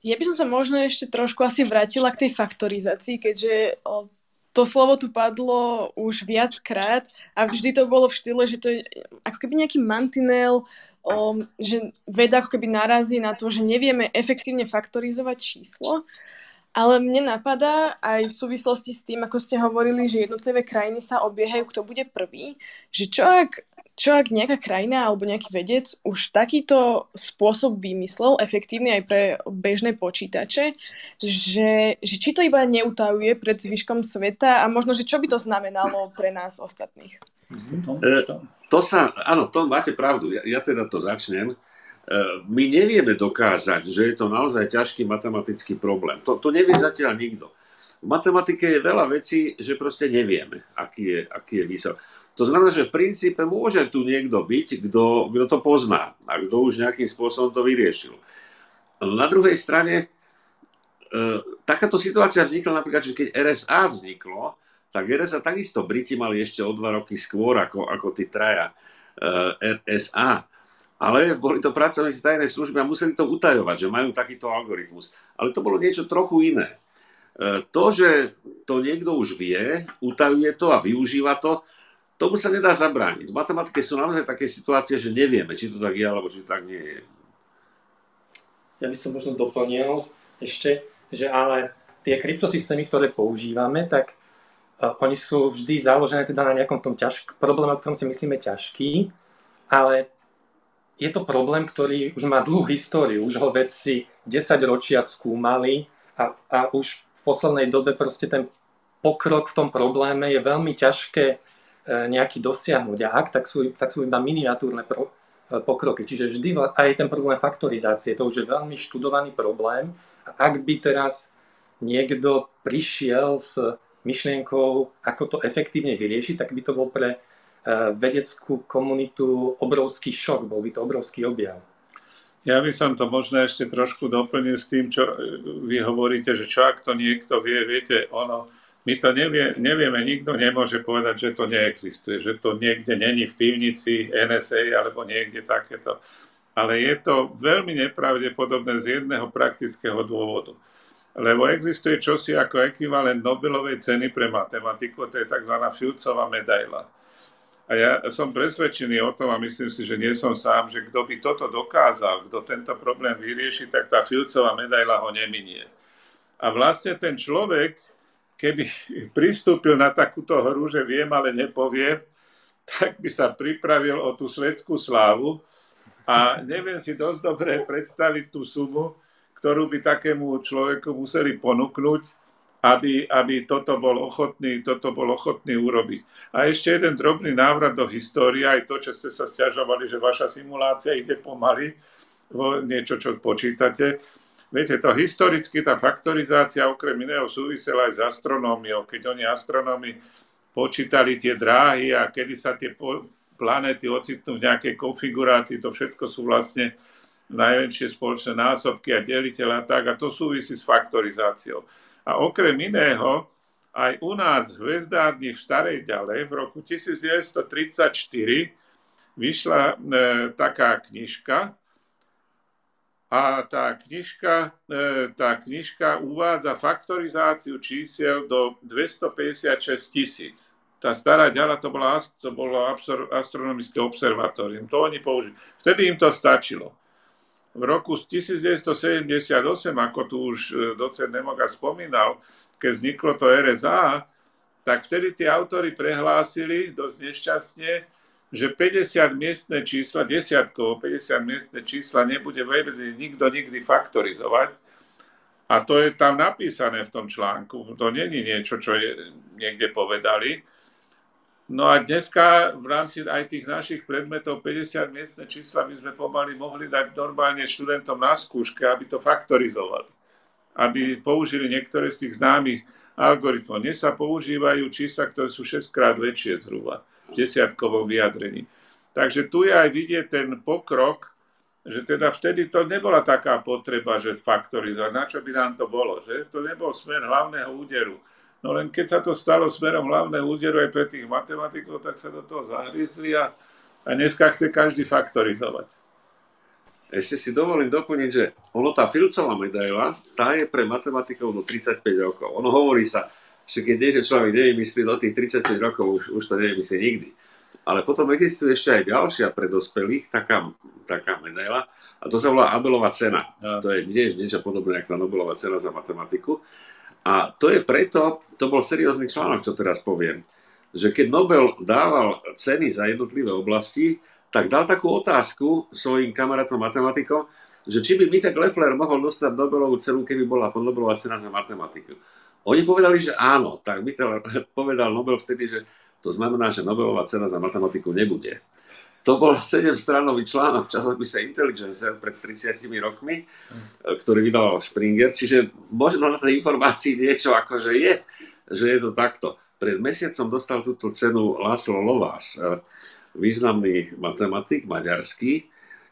Ja by som sa možno ešte trošku asi vrátila k tej faktorizácii, keďže to slovo tu padlo už viackrát a vždy to bolo v štýle, že to je ako keby nejaký mantinel, um, že veda ako keby narazí na to, že nevieme efektívne faktorizovať číslo. Ale mne napadá aj v súvislosti s tým, ako ste hovorili, že jednotlivé krajiny sa obiehajú, kto bude prvý, že čo ak čo ak nejaká krajina alebo nejaký vedec už takýto spôsob vymyslel, efektívny aj pre bežné počítače, že, že či to iba neutajuje pred zvyškom sveta a možno, že čo by to znamenalo pre nás ostatných? Mhm, e, to sa, áno, to máte pravdu, ja, ja teda to začnem. E, my nevieme dokázať, že je to naozaj ťažký matematický problém. To, to nevie zatiaľ nikto. V matematike je veľa vecí, že proste nevieme, aký je, aký je výsledok. To znamená, že v princípe môže tu niekto byť, kto, kto to pozná a kto už nejakým spôsobom to vyriešil. Na druhej strane, e, takáto situácia vznikla napríklad, že keď RSA vzniklo, tak RSA takisto Briti mali ešte o dva roky skôr ako, ako tí traja e, RSA. Ale boli to pracovníci tajnej služby a museli to utajovať, že majú takýto algoritmus. Ale to bolo niečo trochu iné. to, že to niekto už vie, utajuje to a využíva to, tomu sa nedá zabrániť. V matematike sú naozaj také situácie, že nevieme, či to tak je, alebo či to tak nie je. Ja by som možno doplnil ešte, že ale tie kryptosystémy, ktoré používame, tak uh, oni sú vždy založené teda na nejakom tom ťažk- probléme, o ktorom si myslíme ťažký, ale je to problém, ktorý už má dlhú históriu, už ho vedci 10 ročia skúmali a, a už v poslednej dobe proste ten pokrok v tom probléme je veľmi ťažké nejaký dosiahnuť. A ak, tak sú, tak sú iba miniatúrne pro, e, pokroky. Čiže vždy aj ten problém faktorizácie, to už je veľmi študovaný problém. A ak by teraz niekto prišiel s myšlienkou, ako to efektívne vyriešiť, tak by to bol pre e, vedeckú komunitu obrovský šok, bol by to obrovský objav. Ja by som to možno ešte trošku doplnil s tým, čo vy hovoríte, že čo ak to niekto vie, viete, ono, my to nevie, nevieme, nikto nemôže povedať, že to neexistuje, že to niekde není v pivnici NSA alebo niekde takéto. Ale je to veľmi nepravdepodobné z jedného praktického dôvodu. Lebo existuje čosi ako ekvivalent Nobelovej ceny pre matematiku, to je tzv. Fieldsová medaila. A ja som presvedčený o tom, a myslím si, že nie som sám, že kto by toto dokázal, kto tento problém vyrieši, tak tá Fieldsová medaila ho neminie. A vlastne ten človek, keby pristúpil na takúto hru, že viem, ale nepoviem, tak by sa pripravil o tú svetskú slávu a neviem si dosť dobre predstaviť tú sumu, ktorú by takému človeku museli ponúknuť, aby, aby toto, bol ochotný, toto bol ochotný urobiť. A ešte jeden drobný návrat do histórie, aj to, čo ste sa stiažovali, že vaša simulácia ide pomaly, niečo, čo počítate. Viete, to historicky, tá faktorizácia okrem iného súvisela aj s astronómiou. Keď oni astronómi počítali tie dráhy a kedy sa tie planéty ocitnú v nejakej konfigurácii, to všetko sú vlastne najväčšie spoločné násobky a deliteľe a tak, a to súvisí s faktorizáciou. A okrem iného, aj u nás v hvezdárni v Starej ďalej v roku 1934 vyšla e, taká knižka, a tá knižka, e, tá knižka uvádza faktorizáciu čísiel do 256 tisíc. Tá stará ďala to, bola, to bolo astronomické observatórium. To oni použili. Vtedy im to stačilo. V roku 1978, ako tu už e, docent Nemoga spomínal, keď vzniklo to RSA, tak vtedy tí autory prehlásili dosť nešťastne, že 50 miestne čísla, desiatkovo 50 miestne čísla nebude vedieť nikto nikdy faktorizovať. A to je tam napísané v tom článku. To není niečo, čo je niekde povedali. No a dneska v rámci aj tých našich predmetov 50 miestne čísla by sme pomaly mohli dať normálne študentom na skúške, aby to faktorizovali. Aby použili niektoré z tých známych algoritmov. Dnes sa používajú čísla, ktoré sú 6 krát väčšie zhruba desiatkovom vyjadrení. Takže tu je aj vidieť ten pokrok, že teda vtedy to nebola taká potreba, že faktorizovať. Na čo by nám to bolo? Že? To nebol smer hlavného úderu. No len keď sa to stalo smerom hlavného úderu aj pre tých matematikov, tak sa do toho zahrízli a, a dneska chce každý faktorizovať. Ešte si dovolím doplniť, že ono tá Filcová medaila, tá je pre matematikov do 35 rokov. Ono hovorí sa, že keď niečo človek nevymyslí do tých 35 rokov, už, už to nevymyslí nikdy. Ale potom existuje ešte aj ďalšia pre dospelých, taká, taká medaila, a to sa volá Abelová cena. Ja. To je tiež niečo podobné, ako tá Nobelová cena za matematiku. A to je preto, to bol seriózny článok, čo teraz poviem, že keď Nobel dával ceny za jednotlivé oblasti, tak dal takú otázku svojim kamarátom matematikom, že či by Mitek Leffler mohol dostať Nobelovú cenu, keby bola Nobelová cena za matematiku. Oni povedali, že áno, tak by to [LAUGHS] povedal Nobel vtedy, že to znamená, že Nobelová cena za matematiku nebude. To bol 7-stranový článok v časopise Intelligencer pred 30 rokmi, ktorý vydal Springer, čiže možno na tej informácii niečo akože je, že je to takto. Pred mesiacom dostal túto cenu Laszlo Lovás, významný matematik maďarský,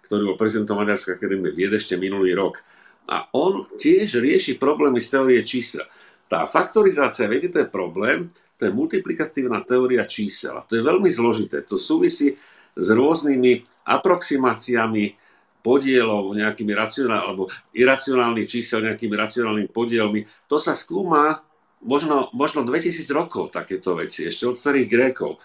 ktorý bol prezidentom Maďarskej akadémie vied ešte minulý rok. A on tiež rieši problémy z teórie čísel. Tá faktorizácia, viete, to je problém, to je multiplikatívna teória čísel. A to je veľmi zložité. To súvisí s rôznymi aproximáciami podielov nejakými racionálnymi, alebo iracionálnych čísel nejakými racionálnymi podielmi. To sa skúma možno, možno 2000 rokov takéto veci, ešte od starých Grékov.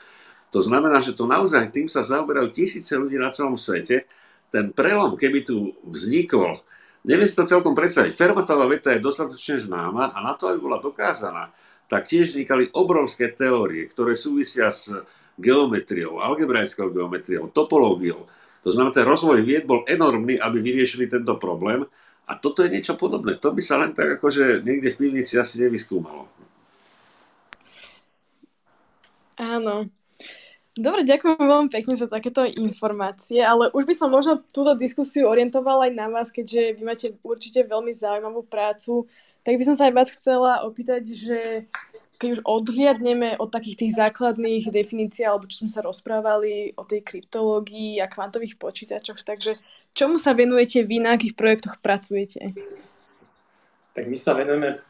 To znamená, že to naozaj tým sa zaoberajú tisíce ľudí na celom svete. Ten prelom, keby tu vznikol, neviem si to celkom predstaviť, Fermatová veta je dostatočne známa a na to, aby bola dokázaná, tak tiež vznikali obrovské teórie, ktoré súvisia s geometriou, algebraickou geometriou, topológiou. To znamená, ten rozvoj vied bol enormný, aby vyriešili tento problém. A toto je niečo podobné. To by sa len tak akože niekde v pivnici asi nevyskúmalo. Áno. Dobre, ďakujem veľmi pekne za takéto informácie, ale už by som možno túto diskusiu orientovala aj na vás, keďže vy máte určite veľmi zaujímavú prácu, tak by som sa aj vás chcela opýtať, že keď už odhliadneme od takých tých základných definícií, alebo čo sme sa rozprávali o tej kryptológii a kvantových počítačoch, takže čomu sa venujete vy, na akých projektoch pracujete? Tak my sa venujeme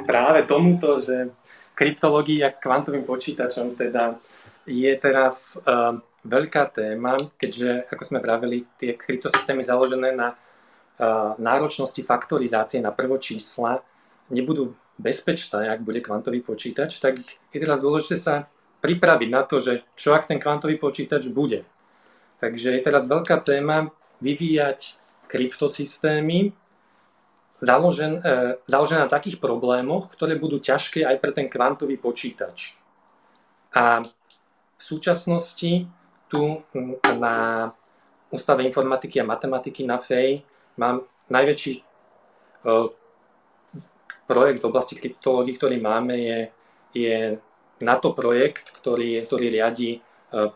práve tomuto, že kryptológii a kvantovým počítačom teda je teraz uh, veľká téma, keďže, ako sme pravili, tie kryptosystémy založené na uh, náročnosti faktorizácie na prvočísla nebudú bezpečné, ak bude kvantový počítač, tak je teraz dôležité sa pripraviť na to, že čo ak ten kvantový počítač bude. Takže je teraz veľká téma vyvíjať kryptosystémy založen, e, založené na takých problémoch, ktoré budú ťažké aj pre ten kvantový počítač. A v súčasnosti tu na Ústave informatiky a matematiky na FEI mám najväčší e, projekt v oblasti kryptológií, ktorý máme, je, je NATO projekt, ktorý, ktorý riadi e,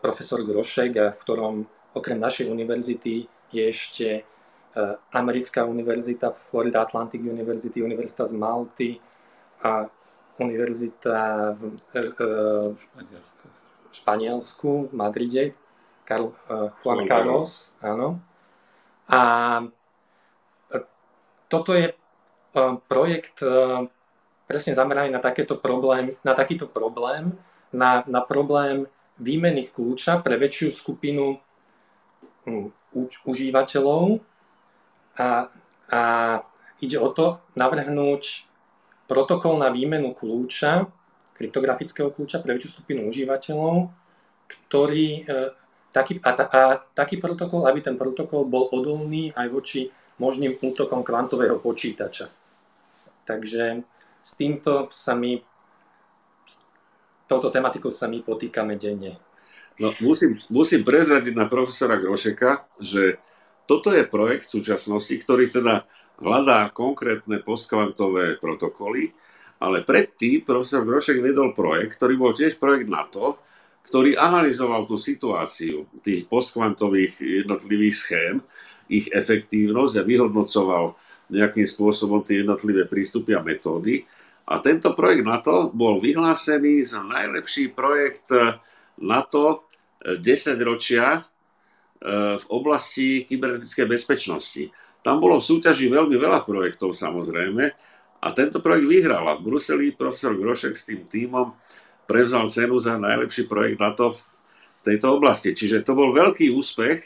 profesor Grošek, v ktorom okrem našej univerzity je ešte e, americká univerzita, Florida Atlantic University, univerzita z Malty a univerzita v, Španielsku, v Madride, Karl, uh, Juan Carlos, áno. A e, toto je uh, projekt presne zameraný na, takéto problém, na takýto problém, na, na problém výmeny kľúča pre väčšiu skupinu um, uč, užívateľov a, a ide o to navrhnúť protokol na výmenu kľúča kryptografického kľúča pre väčšiu skupinu užívateľov, ktorý, e, taký, a, a taký protokol, aby ten protokol bol odolný aj voči možným útokom kvantového počítača. Takže s týmto sa my, s touto tematikou sa my potýkame denne. No, musím, musím prezradiť na profesora Grošeka, že toto je projekt v súčasnosti, ktorý teda hľadá konkrétne postkvantové protokoly, ale predtým profesor Grošek vedol projekt, ktorý bol tiež projekt NATO, ktorý analyzoval tú situáciu tých postkvantových jednotlivých schém, ich efektívnosť a vyhodnocoval nejakým spôsobom tie jednotlivé prístupy a metódy. A tento projekt NATO bol vyhlásený za najlepší projekt NATO 10 ročia e, v oblasti kybernetickej bezpečnosti. Tam bolo v súťaži veľmi veľa projektov samozrejme, a tento projekt vyhral a v Bruseli profesor Grošek s tým tímom prevzal cenu za najlepší projekt na to v tejto oblasti. Čiže to bol veľký úspech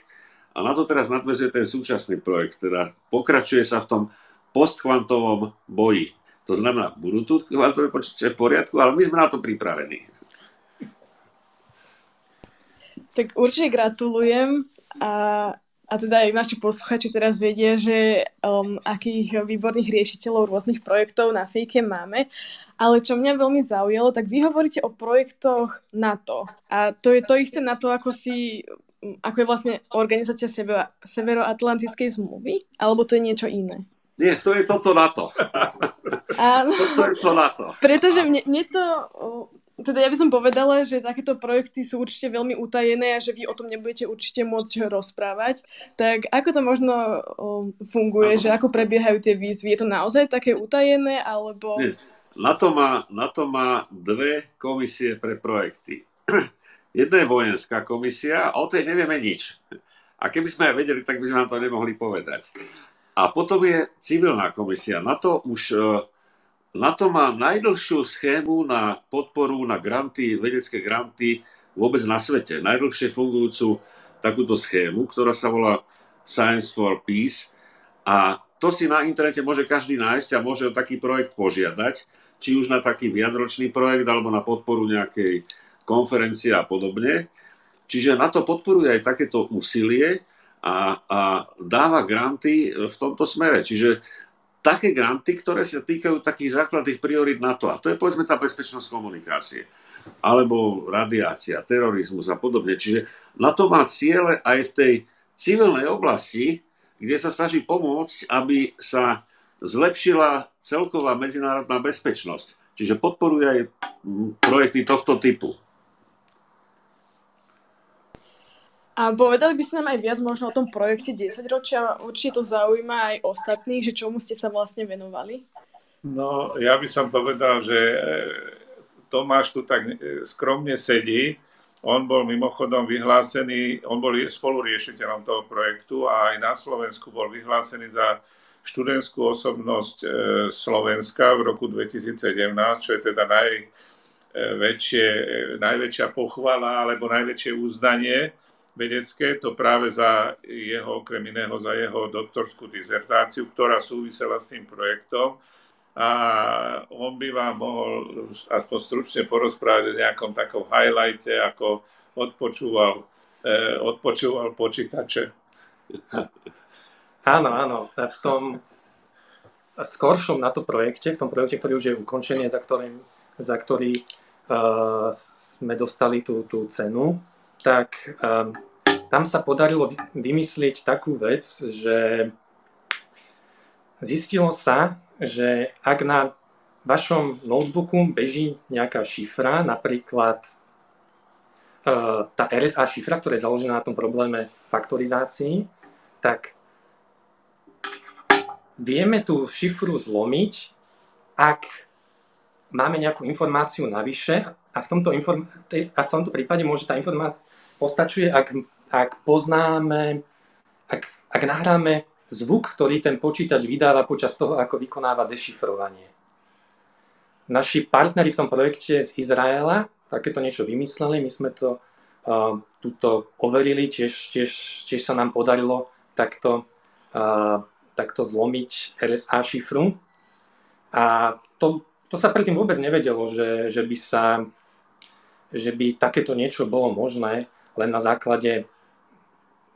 a na to teraz nadvezuje ten súčasný projekt. Teda pokračuje sa v tom postkvantovom boji. To znamená, budú tu kvantové počítače v poriadku, ale my sme na to pripravení. Tak určite gratulujem a a teda aj naši posluchači teraz vedia, že um, akých výborných riešiteľov rôznych projektov na fejke máme. Ale čo mňa veľmi zaujalo, tak vy hovoríte o projektoch NATO. A to je to isté NATO, ako si ako je vlastne organizácia Severoatlantickej zmluvy? Alebo to je niečo iné? Nie, to je toto NATO. Áno. Toto je to NATO. Pretože mne, mne to teda ja by som povedala, že takéto projekty sú určite veľmi utajené a že vy o tom nebudete určite môcť rozprávať. Tak ako to možno funguje, že ako prebiehajú tie výzvy? Je to naozaj také utajené, alebo... Nie. Na to, má, na to má dve komisie pre projekty. [CLEARS THROAT] Jedna je vojenská komisia a o tej nevieme nič. A keby sme aj vedeli, tak by sme nám to nemohli povedať. A potom je civilná komisia. Na to už NATO má najdlhšiu schému na podporu na granty, vedecké granty vôbec na svete. Najdlhšie fungujúcu takúto schému, ktorá sa volá Science for Peace a to si na internete môže každý nájsť a môže o taký projekt požiadať, či už na taký viacročný projekt alebo na podporu nejakej konferencie a podobne. Čiže na to podporuje aj takéto úsilie a, a dáva granty v tomto smere. Čiže také granty, ktoré sa týkajú takých základných priorit to. A to je povedzme tá bezpečnosť komunikácie alebo radiácia, terorizmus a podobne. Čiže na to má ciele aj v tej civilnej oblasti, kde sa snaží pomôcť, aby sa zlepšila celková medzinárodná bezpečnosť. Čiže podporuje aj projekty tohto typu. A povedali by ste nám aj viac možno o tom projekte 10 ročia. Určite to zaujíma aj ostatných, že čomu ste sa vlastne venovali? No, ja by som povedal, že e, Tomáš tu tak e, skromne sedí. On bol mimochodom vyhlásený, on bol spoluriešiteľom toho projektu a aj na Slovensku bol vyhlásený za študentskú osobnosť e, Slovenska v roku 2017, čo je teda najväčšie, najväčšia pochvala alebo najväčšie uznanie vedecké, to práve za jeho, okrem iného, za jeho doktorskú dizertáciu, ktorá súvisela s tým projektom. A on by vám mohol aspoň stručne porozprávať o nejakom takom highlighte, ako odpočúval, eh, odpočúval počítače. [LAUGHS] Áno, áno. V tom skoršom na to projekte, v tom projekte, ktorý už je ukončený, za, ktorým, za ktorý uh, sme dostali tú, tú cenu, tak um, tam sa podarilo vymyslieť takú vec, že zistilo sa, že ak na vašom notebooku beží nejaká šifra, napríklad uh, tá RSA šifra, ktorá je založená na tom probléme faktorizácií, tak vieme tú šifru zlomiť, ak máme nejakú informáciu navyše a v tomto, inform- a v tomto prípade môže tá informácia postačuje, ak, ak poznáme, ak, ak nahráme zvuk, ktorý ten počítač vydáva počas toho, ako vykonáva dešifrovanie. Naši partneri v tom projekte z Izraela takéto niečo vymysleli, my sme to uh, tuto overili, tiež, tiež, tiež sa nám podarilo takto, uh, takto zlomiť RSA šifru. A to, to sa predtým vôbec nevedelo, že, že by sa že by takéto niečo bolo možné len na základe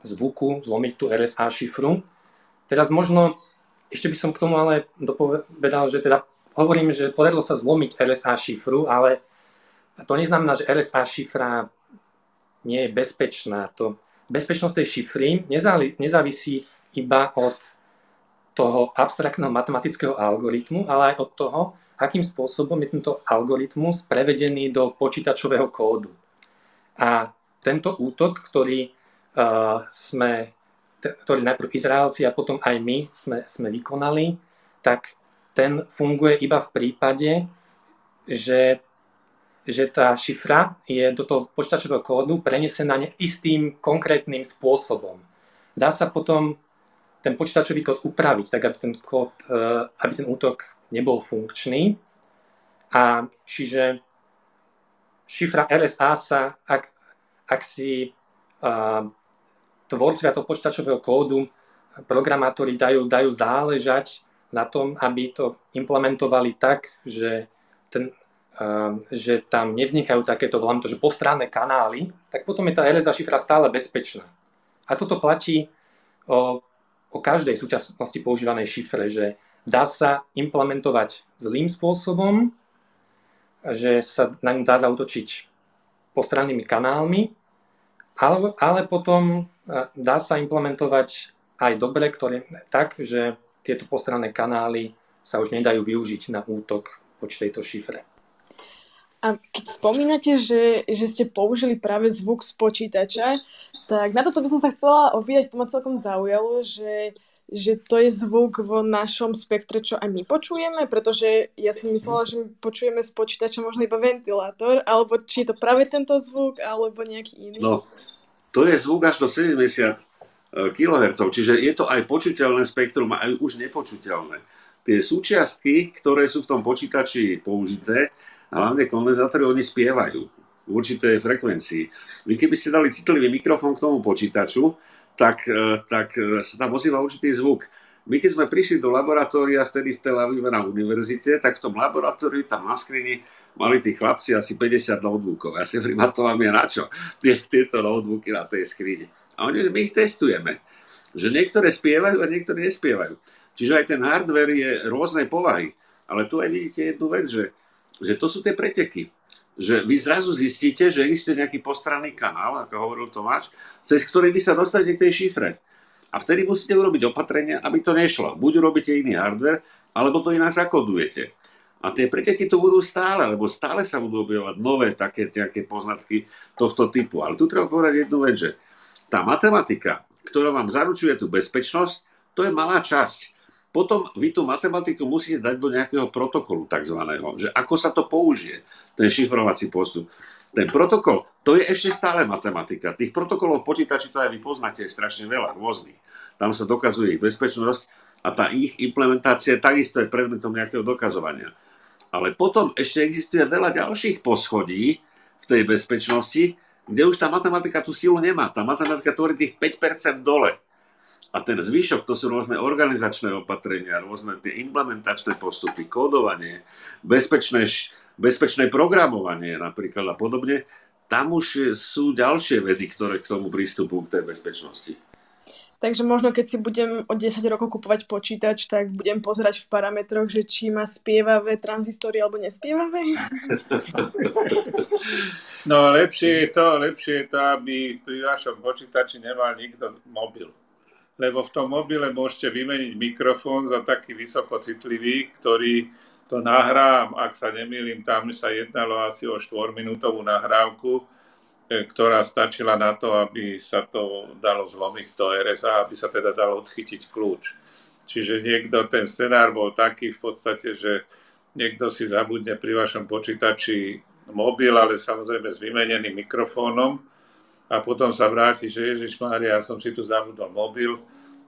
zvuku zlomiť tú RSA šifru. Teraz možno, ešte by som k tomu ale dopovedal, že teda hovorím, že podarilo sa zlomiť RSA šifru, ale to neznamená, že RSA šifra nie je bezpečná. To, bezpečnosť tej šifry nezávisí iba od toho abstraktného matematického algoritmu, ale aj od toho, akým spôsobom je tento algoritmus prevedený do počítačového kódu. A tento útok, ktorý uh, sme, ktorý najprv Izraelci a potom aj my sme, sme vykonali, tak ten funguje iba v prípade, že, že tá šifra je do toho počítačového kódu prenesená istým konkrétnym spôsobom. Dá sa potom ten počítačový kód upraviť, tak aby ten, kód, uh, aby ten útok nebol funkčný. A čiže šifra RSA sa, ak, ak si uh, tvorcovia toho počítačového kódu, programátori dajú, dajú záležať na tom, aby to implementovali tak, že, ten, uh, že tam nevznikajú takéto, volám to, že postranné kanály, tak potom je tá RSA šifra stále bezpečná. A toto platí o, o každej súčasnosti používanej šifre, že dá sa implementovať zlým spôsobom, že sa na ňu dá zautočiť postrannými kanálmi ale, ale potom e, dá sa implementovať aj dobre, ktoré, tak, že tieto postranné kanály sa už nedajú využiť na útok voči tejto šifre. A keď spomínate, že, že ste použili práve zvuk z počítača, tak na toto by som sa chcela opýtať, to ma celkom zaujalo, že, že to je zvuk v našom spektre, čo aj my počujeme, pretože ja som myslela, že my počujeme z počítača možno iba ventilátor, alebo či je to práve tento zvuk, alebo nejaký iný. No, to je zvuk až do 70 eh, kHz, čiže je to aj počuteľné spektrum, aj už nepočuteľné. Tie súčiastky, ktoré sú v tom počítači použité, hlavne kondenzátory, oni spievajú v určitej frekvencii. Vy keby ste dali citlivý mikrofón k tomu počítaču, tak, e, tak e, sa tam ozýva určitý zvuk. My keď sme prišli do laboratória vtedy v Tel Avive na univerzite, tak v tom laboratóriu tam na skrini mali tí chlapci asi 50 notebookov. Ja si hovorím, a to vám je na čo? Tie, tieto notebooky na tej skrini. A oni, my ich testujeme. Že niektoré spievajú a niektoré nespievajú. Čiže aj ten hardware je rôznej povahy. Ale tu aj vidíte jednu vec, že, že to sú tie preteky. Že vy zrazu zistíte, že existuje nejaký postranný kanál, ako hovoril Tomáš, cez ktorý vy sa dostanete k tej šifre. A vtedy musíte urobiť opatrenia, aby to nešlo. Buď urobíte iný hardware, alebo to inak zakodujete. A tie preteky tu budú stále, lebo stále sa budú objavovať nové také nejaké poznatky tohto typu. Ale tu treba povedať jednu vec, že tá matematika, ktorá vám zaručuje tú bezpečnosť, to je malá časť. Potom vy tú matematiku musíte dať do nejakého protokolu takzvaného, že ako sa to použije, ten šifrovací postup. Ten protokol, to je ešte stále matematika. Tých protokolov v počítači to aj vy poznáte strašne veľa rôznych. Tam sa dokazuje ich bezpečnosť a tá ich implementácia takisto je predmetom nejakého dokazovania. Ale potom ešte existuje veľa ďalších poschodí v tej bezpečnosti, kde už tá matematika tú silu nemá. Tá matematika tvorí tých 5% dole. A ten zvyšok, to sú rôzne organizačné opatrenia, rôzne tie implementačné postupy, kódovanie, bezpečné, bezpečné programovanie napríklad a podobne. Tam už sú ďalšie vedy, ktoré k tomu prístupujú k tej bezpečnosti. Takže možno keď si budem o 10 rokov kupovať počítač, tak budem pozerať v parametroch, že či má spievavé tranzistory alebo nespievavé. No lepšie je to, lepšie je to, aby pri vašom počítači nemal nikto mobil. Lebo v tom mobile môžete vymeniť mikrofón za taký vysoko citlivý, ktorý to nahrám, ak sa nemýlim, tam sa jednalo asi o 4-minútovú nahrávku, E, ktorá stačila na to, aby sa to dalo zlomiť do RSA, aby sa teda dalo odchytiť kľúč. Čiže niekto, ten scenár bol taký v podstate, že niekto si zabudne pri vašom počítači mobil, ale samozrejme s vymeneným mikrofónom a potom sa vráti, že Ježiš Mária, ja som si tu zabudol mobil,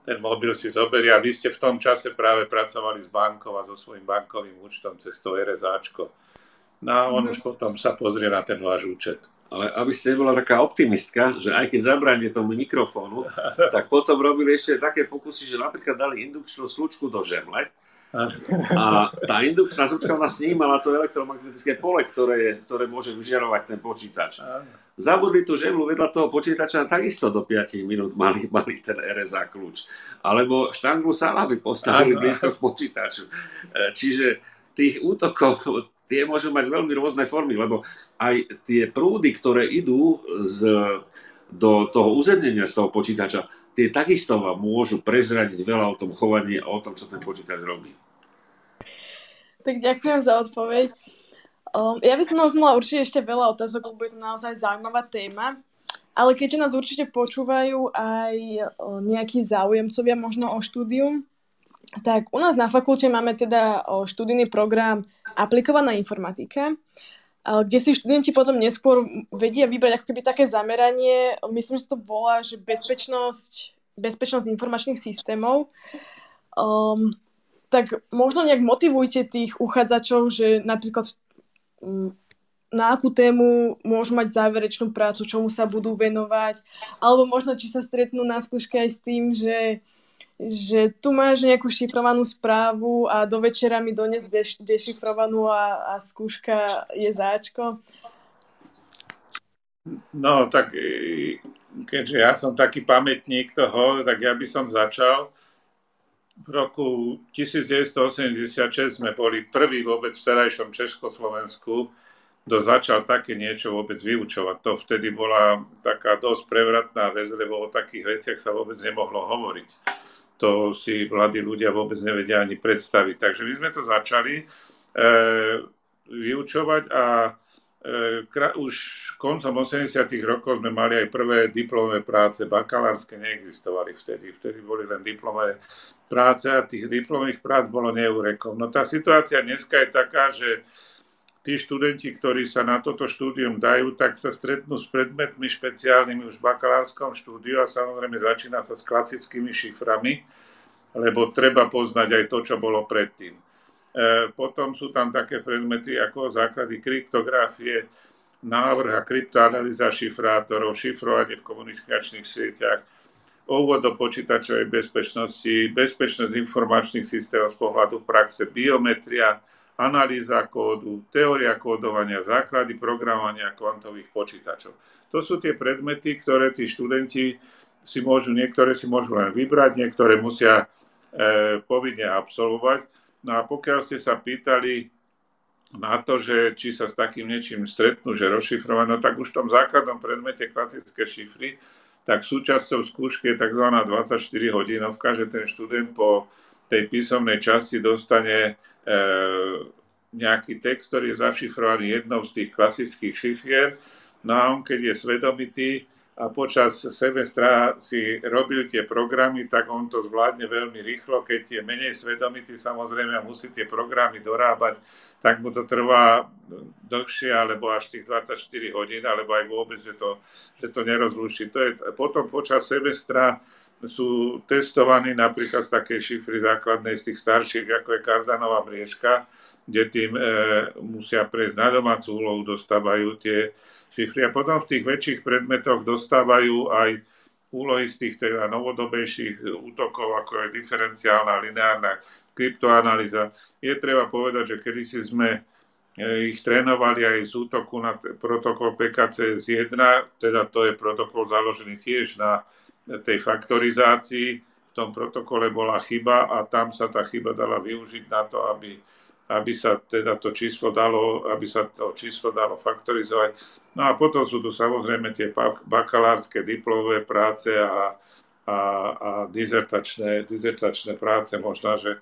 ten mobil si zoberie a vy ste v tom čase práve pracovali s bankou a so svojím bankovým účtom cez to RSAčko. No a on už potom sa pozrie na ten váš účet. Ale aby ste nebola taká optimistka, že aj keď zabráne tomu mikrofónu, [LAUGHS] tak potom robili ešte také pokusy, že napríklad dali indukčnú slučku do žemle. A tá indukčná slučka ona snímala to elektromagnetické pole, ktoré, je, ktoré môže vyžarovať ten počítač. Zabudli tú žemlu vedľa toho počítača a takisto do 5 minút mali, [LAUGHS] mali ten RSA kľúč. Alebo štanglu salami postavili blízko k počítaču. E, čiže tých útokov tie môžu mať veľmi rôzne formy, lebo aj tie prúdy, ktoré idú z, do toho uzemnenia z toho počítača, tie takisto vám môžu prezradiť veľa o tom chovaní a o tom, čo ten počítač robí. Tak ďakujem za odpoveď. Um, ja by som nás mala určite ešte veľa otázok, lebo je to naozaj zaujímavá téma. Ale keďže nás určite počúvajú aj nejakí záujemcovia možno o štúdium, tak u nás na fakulte máme teda študijný program aplikovaná informatika, kde si študenti potom neskôr vedia vybrať ako keby také zameranie, myslím, že to volá, že bezpečnosť, bezpečnosť informačných systémov. Um, tak možno nejak motivujte tých uchádzačov, že napríklad na akú tému môžu mať záverečnú prácu, čomu sa budú venovať, alebo možno či sa stretnú na skúške aj s tým, že že tu máš nejakú šifrovanú správu a do večera mi dones deš, dešifrovanú a, a skúška je záčko? No, tak e, keďže ja som taký pamätník toho, tak ja by som začal. V roku 1986 sme boli prví vôbec v terajšom Československu, kto začal také niečo vôbec vyučovať. To vtedy bola taká dosť prevratná vec, lebo o takých veciach sa vôbec nemohlo hovoriť to si mladí ľudia vôbec nevedia ani predstaviť. Takže my sme to začali e, vyučovať a už koncom 80 rokov sme mali aj prvé diplomové práce, bakalárske neexistovali vtedy. Vtedy boli len diplomové práce a tých diplomových prác bolo neurekom. No tá situácia dneska je taká, že tí študenti, ktorí sa na toto štúdium dajú, tak sa stretnú s predmetmi špeciálnymi už v bakalárskom štúdiu a samozrejme začína sa s klasickými šiframi, lebo treba poznať aj to, čo bolo predtým. E, potom sú tam také predmety ako základy kryptografie, návrh a kryptoanalýza šifrátorov, šifrovanie v komunikačných sieťach, úvod do počítačovej bezpečnosti, bezpečnosť informačných systémov z pohľadu praxe, biometria, analýza kódu, teória kódovania, základy programovania kvantových počítačov. To sú tie predmety, ktoré tí študenti si môžu, niektoré si môžu len vybrať, niektoré musia e, povinne absolvovať. No a pokiaľ ste sa pýtali na to, že či sa s takým niečím stretnú, že rozšifrovať, no tak už v tom základnom predmete klasické šifry, tak súčasťou skúšky je tzv. 24 hodinovka, že ten študent po tej písomnej časti dostane e, nejaký text, ktorý je zašifrovaný jednou z tých klasických šifier. No a on, keď je svedomitý, a počas semestra si robil tie programy, tak on to zvládne veľmi rýchlo. Keď je menej svedomitý samozrejme a musí tie programy dorábať, tak mu to trvá dlhšie, alebo až tých 24 hodín, alebo aj vôbec, že to, že to nerozluší. To je, potom počas semestra sú testovaní napríklad z takej šifry základnej z tých starších, ako je kardanová mriežka, kde tým e, musia prejsť na domácu úlohu, dostávajú tie šifry. A potom v tých väčších predmetoch dostávajú aj úlohy z tých teda novodobejších útokov, ako je diferenciálna lineárna kryptoanalýza. Je treba povedať, že kedysi sme e, ich trénovali aj z útoku na protokol PKC 1, teda to je protokol založený tiež na tej faktorizácii. V tom protokole bola chyba a tam sa tá chyba dala využiť na to, aby aby sa teda to číslo dalo, aby sa to číslo dalo faktorizovať. No a potom sú tu samozrejme tie bakalárske diplové práce a, a, a dizertačné, dizertačné práce. Možno, že e,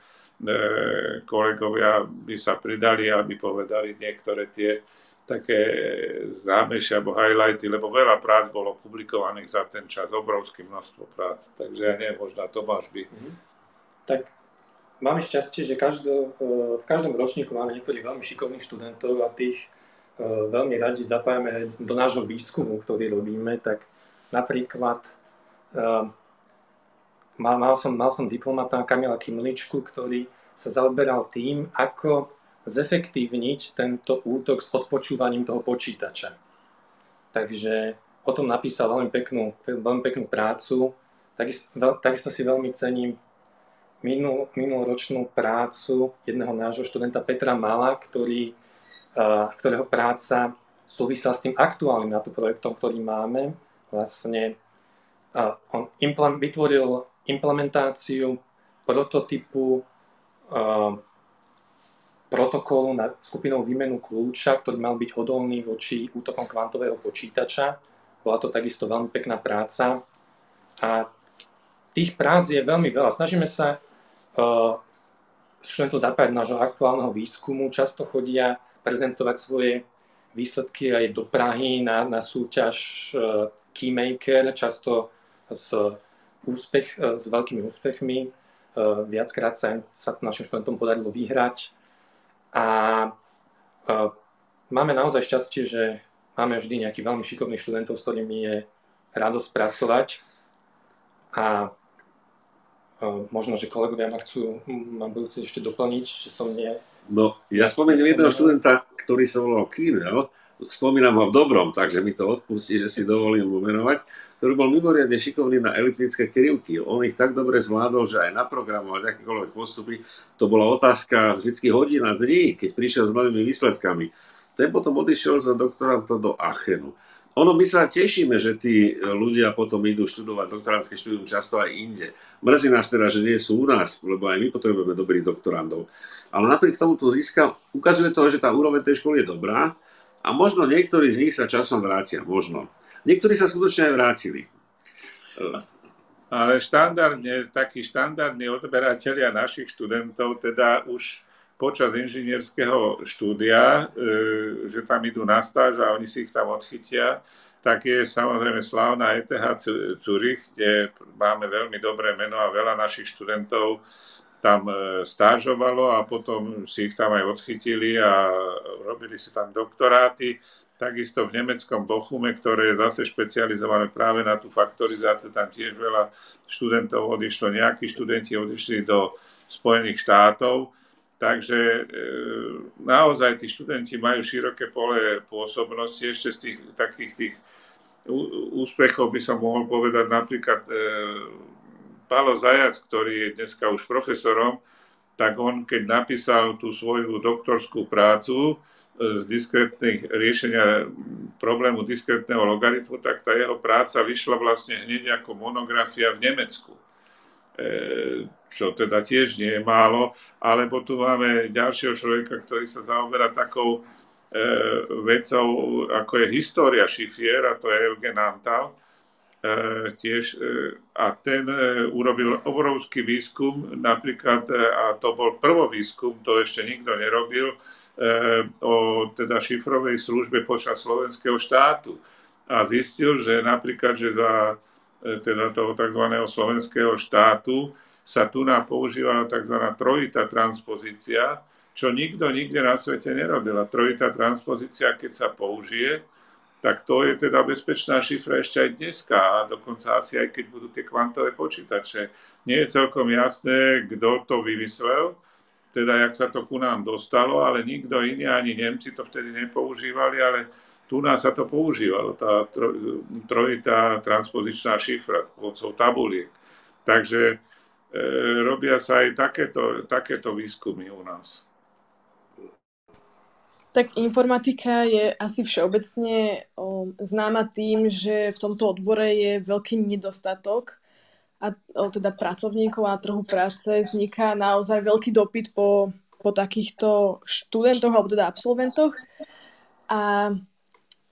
kolegovia by sa pridali, aby povedali niektoré tie také známejšie alebo highlighty, lebo veľa prác bolo publikovaných za ten čas, obrovské množstvo prác. Takže ja neviem, možno Tomáš by... Mm-hmm. Tak máme šťastie, že každo, e, v každom ročníku máme niektorých veľmi šikovných študentov a tých e, veľmi radi zapájame do nášho výskumu, ktorý robíme, tak napríklad e, mal, mal, som, mal som diplomata Kamila Kimličku, ktorý sa zaoberal tým, ako zefektívniť tento útok s odpočúvaním toho počítača. Takže o tom napísal veľmi peknú, veľmi peknú prácu. Takisto, takisto si veľmi cením minul, minuloročnú prácu jedného nášho študenta Petra Mala, ktorý, ktorého práca súvisela s tým aktuálnym NATO projektom, ktorý máme. Vlastne on implement, vytvoril implementáciu prototypu protokolu na skupinou výmenu kľúča, ktorý mal byť odolný voči útokom kvantového počítača. Bola to takisto veľmi pekná práca. A tých prác je veľmi veľa. Snažíme sa študentov zapájať nášho aktuálneho výskumu. Často chodia prezentovať svoje výsledky aj do Prahy na, na súťaž e, Keymaker, často s, úspech, e, s veľkými úspechmi. E, viackrát sa, sa našim študentom podarilo vyhrať. A máme naozaj šťastie, že máme vždy nejakých veľmi šikovných študentov, s ktorými je radosť pracovať. A možno, že kolegovia ma chcú ma budúci ešte doplniť, že som nie... No, ja spomeniem jedného študenta, ktorý sa volal Kínel, spomínam ho v dobrom, takže mi to odpustí, že si dovolím mu menovať, ktorý bol mimoriadne šikovný na eliptické krivky. On ich tak dobre zvládol, že aj naprogramovať akékoľvek postupy, to bola otázka vždycky hodina, dní, keď prišiel s novými výsledkami. Ten potom odišiel za doktoranta do Achenu. Ono my sa tešíme, že tí ľudia potom idú študovať doktoránske štúdium často aj inde. Mrzí nás teda, že nie sú u nás, lebo aj my potrebujeme dobrých doktorandov. Ale napriek tomu to získa, ukazuje to, že tá úroveň tej školy je dobrá a možno niektorí z nich sa časom vrátia, možno. Niektorí sa skutočne aj vrátili. Ale štandardne, takí štandardní odberatelia našich študentov teda už počas inžinierského štúdia, e, že tam idú na stáž a oni si ich tam odchytia, tak je samozrejme slávna ETH Zurich, kde máme veľmi dobré meno a veľa našich študentov tam e, stážovalo a potom si ich tam aj odchytili a robili si tam doktoráty. Takisto v nemeckom Bochume, ktoré je zase špecializované práve na tú faktorizáciu, tam tiež veľa študentov odišlo. Nejakí študenti odišli do Spojených štátov, Takže e, naozaj tí študenti majú široké pole pôsobnosti ešte z tých takých tých úspechov by som mohol povedať napríklad e, Pálo Zajac, ktorý je dneska už profesorom, tak on, keď napísal tú svoju doktorskú prácu e, z diskretných riešenia problému diskretného logaritmu, tak tá jeho práca vyšla vlastne hneď ako monografia v Nemecku. E, čo teda tiež nie je málo, alebo tu máme ďalšieho človeka, ktorý sa zaoberá takou e, vecou, ako je história šifier, a to je Eugen Antal, e, tiež, a ten urobil obrovský výskum, napríklad, a to bol prvovýskum, to ešte nikto nerobil, o teda šifrovej službe počas slovenského štátu. A zistil, že napríklad, že za teda toho tzv. slovenského štátu, sa tu nám používa tzv. trojitá transpozícia, čo nikto nikde na svete nerobil. A trojitá transpozícia, keď sa použije, tak to je teda bezpečná šifra ešte aj dneska a dokonca asi aj keď budú tie kvantové počítače. Nie je celkom jasné, kto to vymyslel, teda jak sa to ku nám dostalo, ale nikto iný, ani Nemci to vtedy nepoužívali, ale tu nás sa to používalo, tá trojitá transpozičná šifra pomocou tabuliek. Takže e, robia sa aj takéto, takéto výskumy u nás. Tak informatika je asi všeobecne o, známa tým, že v tomto odbore je veľký nedostatok a o, teda pracovníkov a trhu práce vzniká naozaj veľký dopyt po, po takýchto študentoch alebo teda absolventoch. A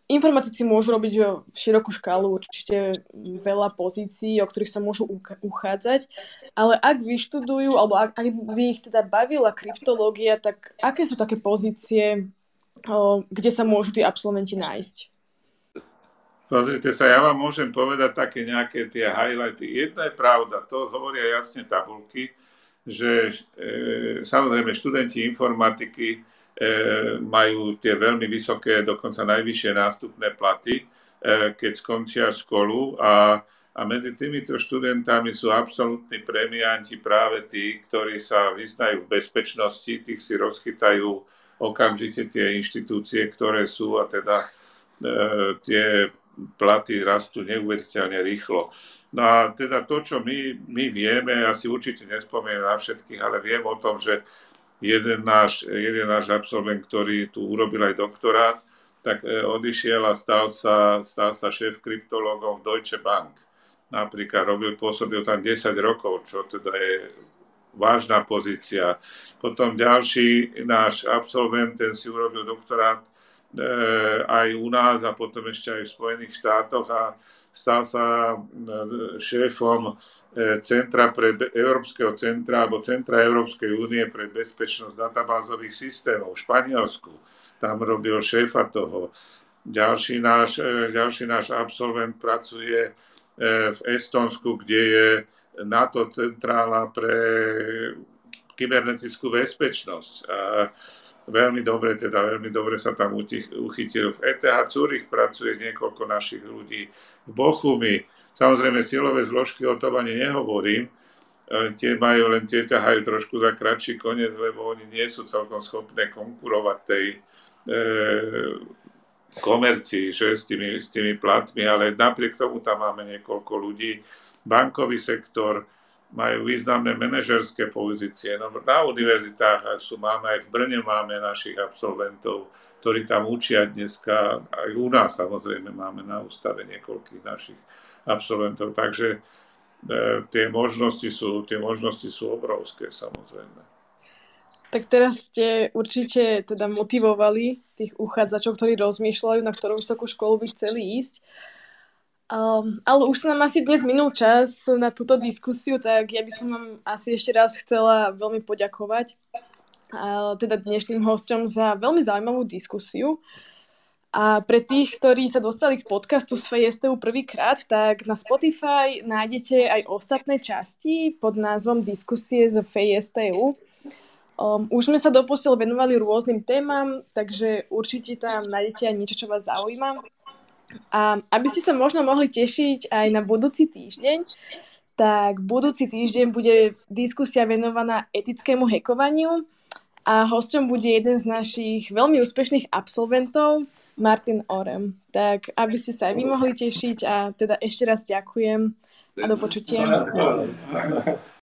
Informatici môžu robiť v širokú škálu určite veľa pozícií, o ktorých sa môžu uchádzať, ale ak vyštudujú, alebo ak, ak by ich teda bavila kryptológia, tak aké sú také pozície, o, kde sa môžu tí absolventi nájsť? Pozrite sa, ja vám môžem povedať také nejaké tie highlighty. Jedna je pravda, to hovoria jasne tabulky, že e, samozrejme študenti informatiky majú tie veľmi vysoké, dokonca najvyššie nástupné platy, e, keď skončia školu a, a medzi týmito študentami sú absolútni premianti práve tí, ktorí sa vyznajú v bezpečnosti, tých si rozchytajú okamžite tie inštitúcie, ktoré sú a teda e, tie platy rastú neuveriteľne rýchlo. No a teda to, čo my, my vieme, ja si určite nespomínam na všetkých, ale viem o tom, že jeden náš, jeden náš absolvent, ktorý tu urobil aj doktorát, tak e, odišiel a stal sa, stal sa šéf kryptológom Deutsche Bank. Napríklad robil, pôsobil tam 10 rokov, čo teda je vážna pozícia. Potom ďalší náš absolvent, ten si urobil doktorát aj u nás a potom ešte aj v Spojených štátoch a stal sa e, šéfom E, centra pre, Európskeho centra alebo Centra Európskej únie pre bezpečnosť databázových systémov v Španielsku. Tam robil šéfa toho. Ďalší náš, e, ďalší náš absolvent pracuje e, v Estonsku, kde je NATO centrála pre kybernetickú bezpečnosť. A veľmi dobre, teda veľmi dobre sa tam uchytil. V ETH Zurich pracuje niekoľko našich ľudí. V Bochumi Samozrejme, silové zložky o tom ani nehovorím, tie majú len tie ťahajú trošku za kratší koniec, lebo oni nie sú celkom schopné konkurovať tej e, komercii, že s tými, s tými platmi, ale napriek tomu tam máme niekoľko ľudí. Bankový sektor, majú významné manažerské pozície. No, na univerzitách sú, máme aj v Brne máme našich absolventov, ktorí tam učia dneska, aj u nás samozrejme máme na ústave niekoľkých našich absolventov, takže e, tie, možnosti sú, tie možnosti sú obrovské samozrejme. Tak teraz ste určite teda motivovali tých uchádzačov, ktorí rozmýšľajú, na ktorú vysokú školu by chceli ísť. Um, ale už sa nám asi dnes minul čas na túto diskusiu, tak ja by som vám asi ešte raz chcela veľmi poďakovať uh, teda dnešným hostom za veľmi zaujímavú diskusiu. A pre tých, ktorí sa dostali k podcastu z FSTU prvýkrát, tak na Spotify nájdete aj ostatné časti pod názvom Diskusie z FSTU. Um, už sme sa doposiaľ venovali rôznym témam, takže určite tam nájdete aj niečo, čo vás zaujíma. A aby ste sa možno mohli tešiť aj na budúci týždeň, tak budúci týždeň bude diskusia venovaná etickému hekovaniu a hosťom bude jeden z našich veľmi úspešných absolventov, Martin Orem. Tak aby ste sa aj vy mohli tešiť a teda ešte raz ďakujem a do počutia.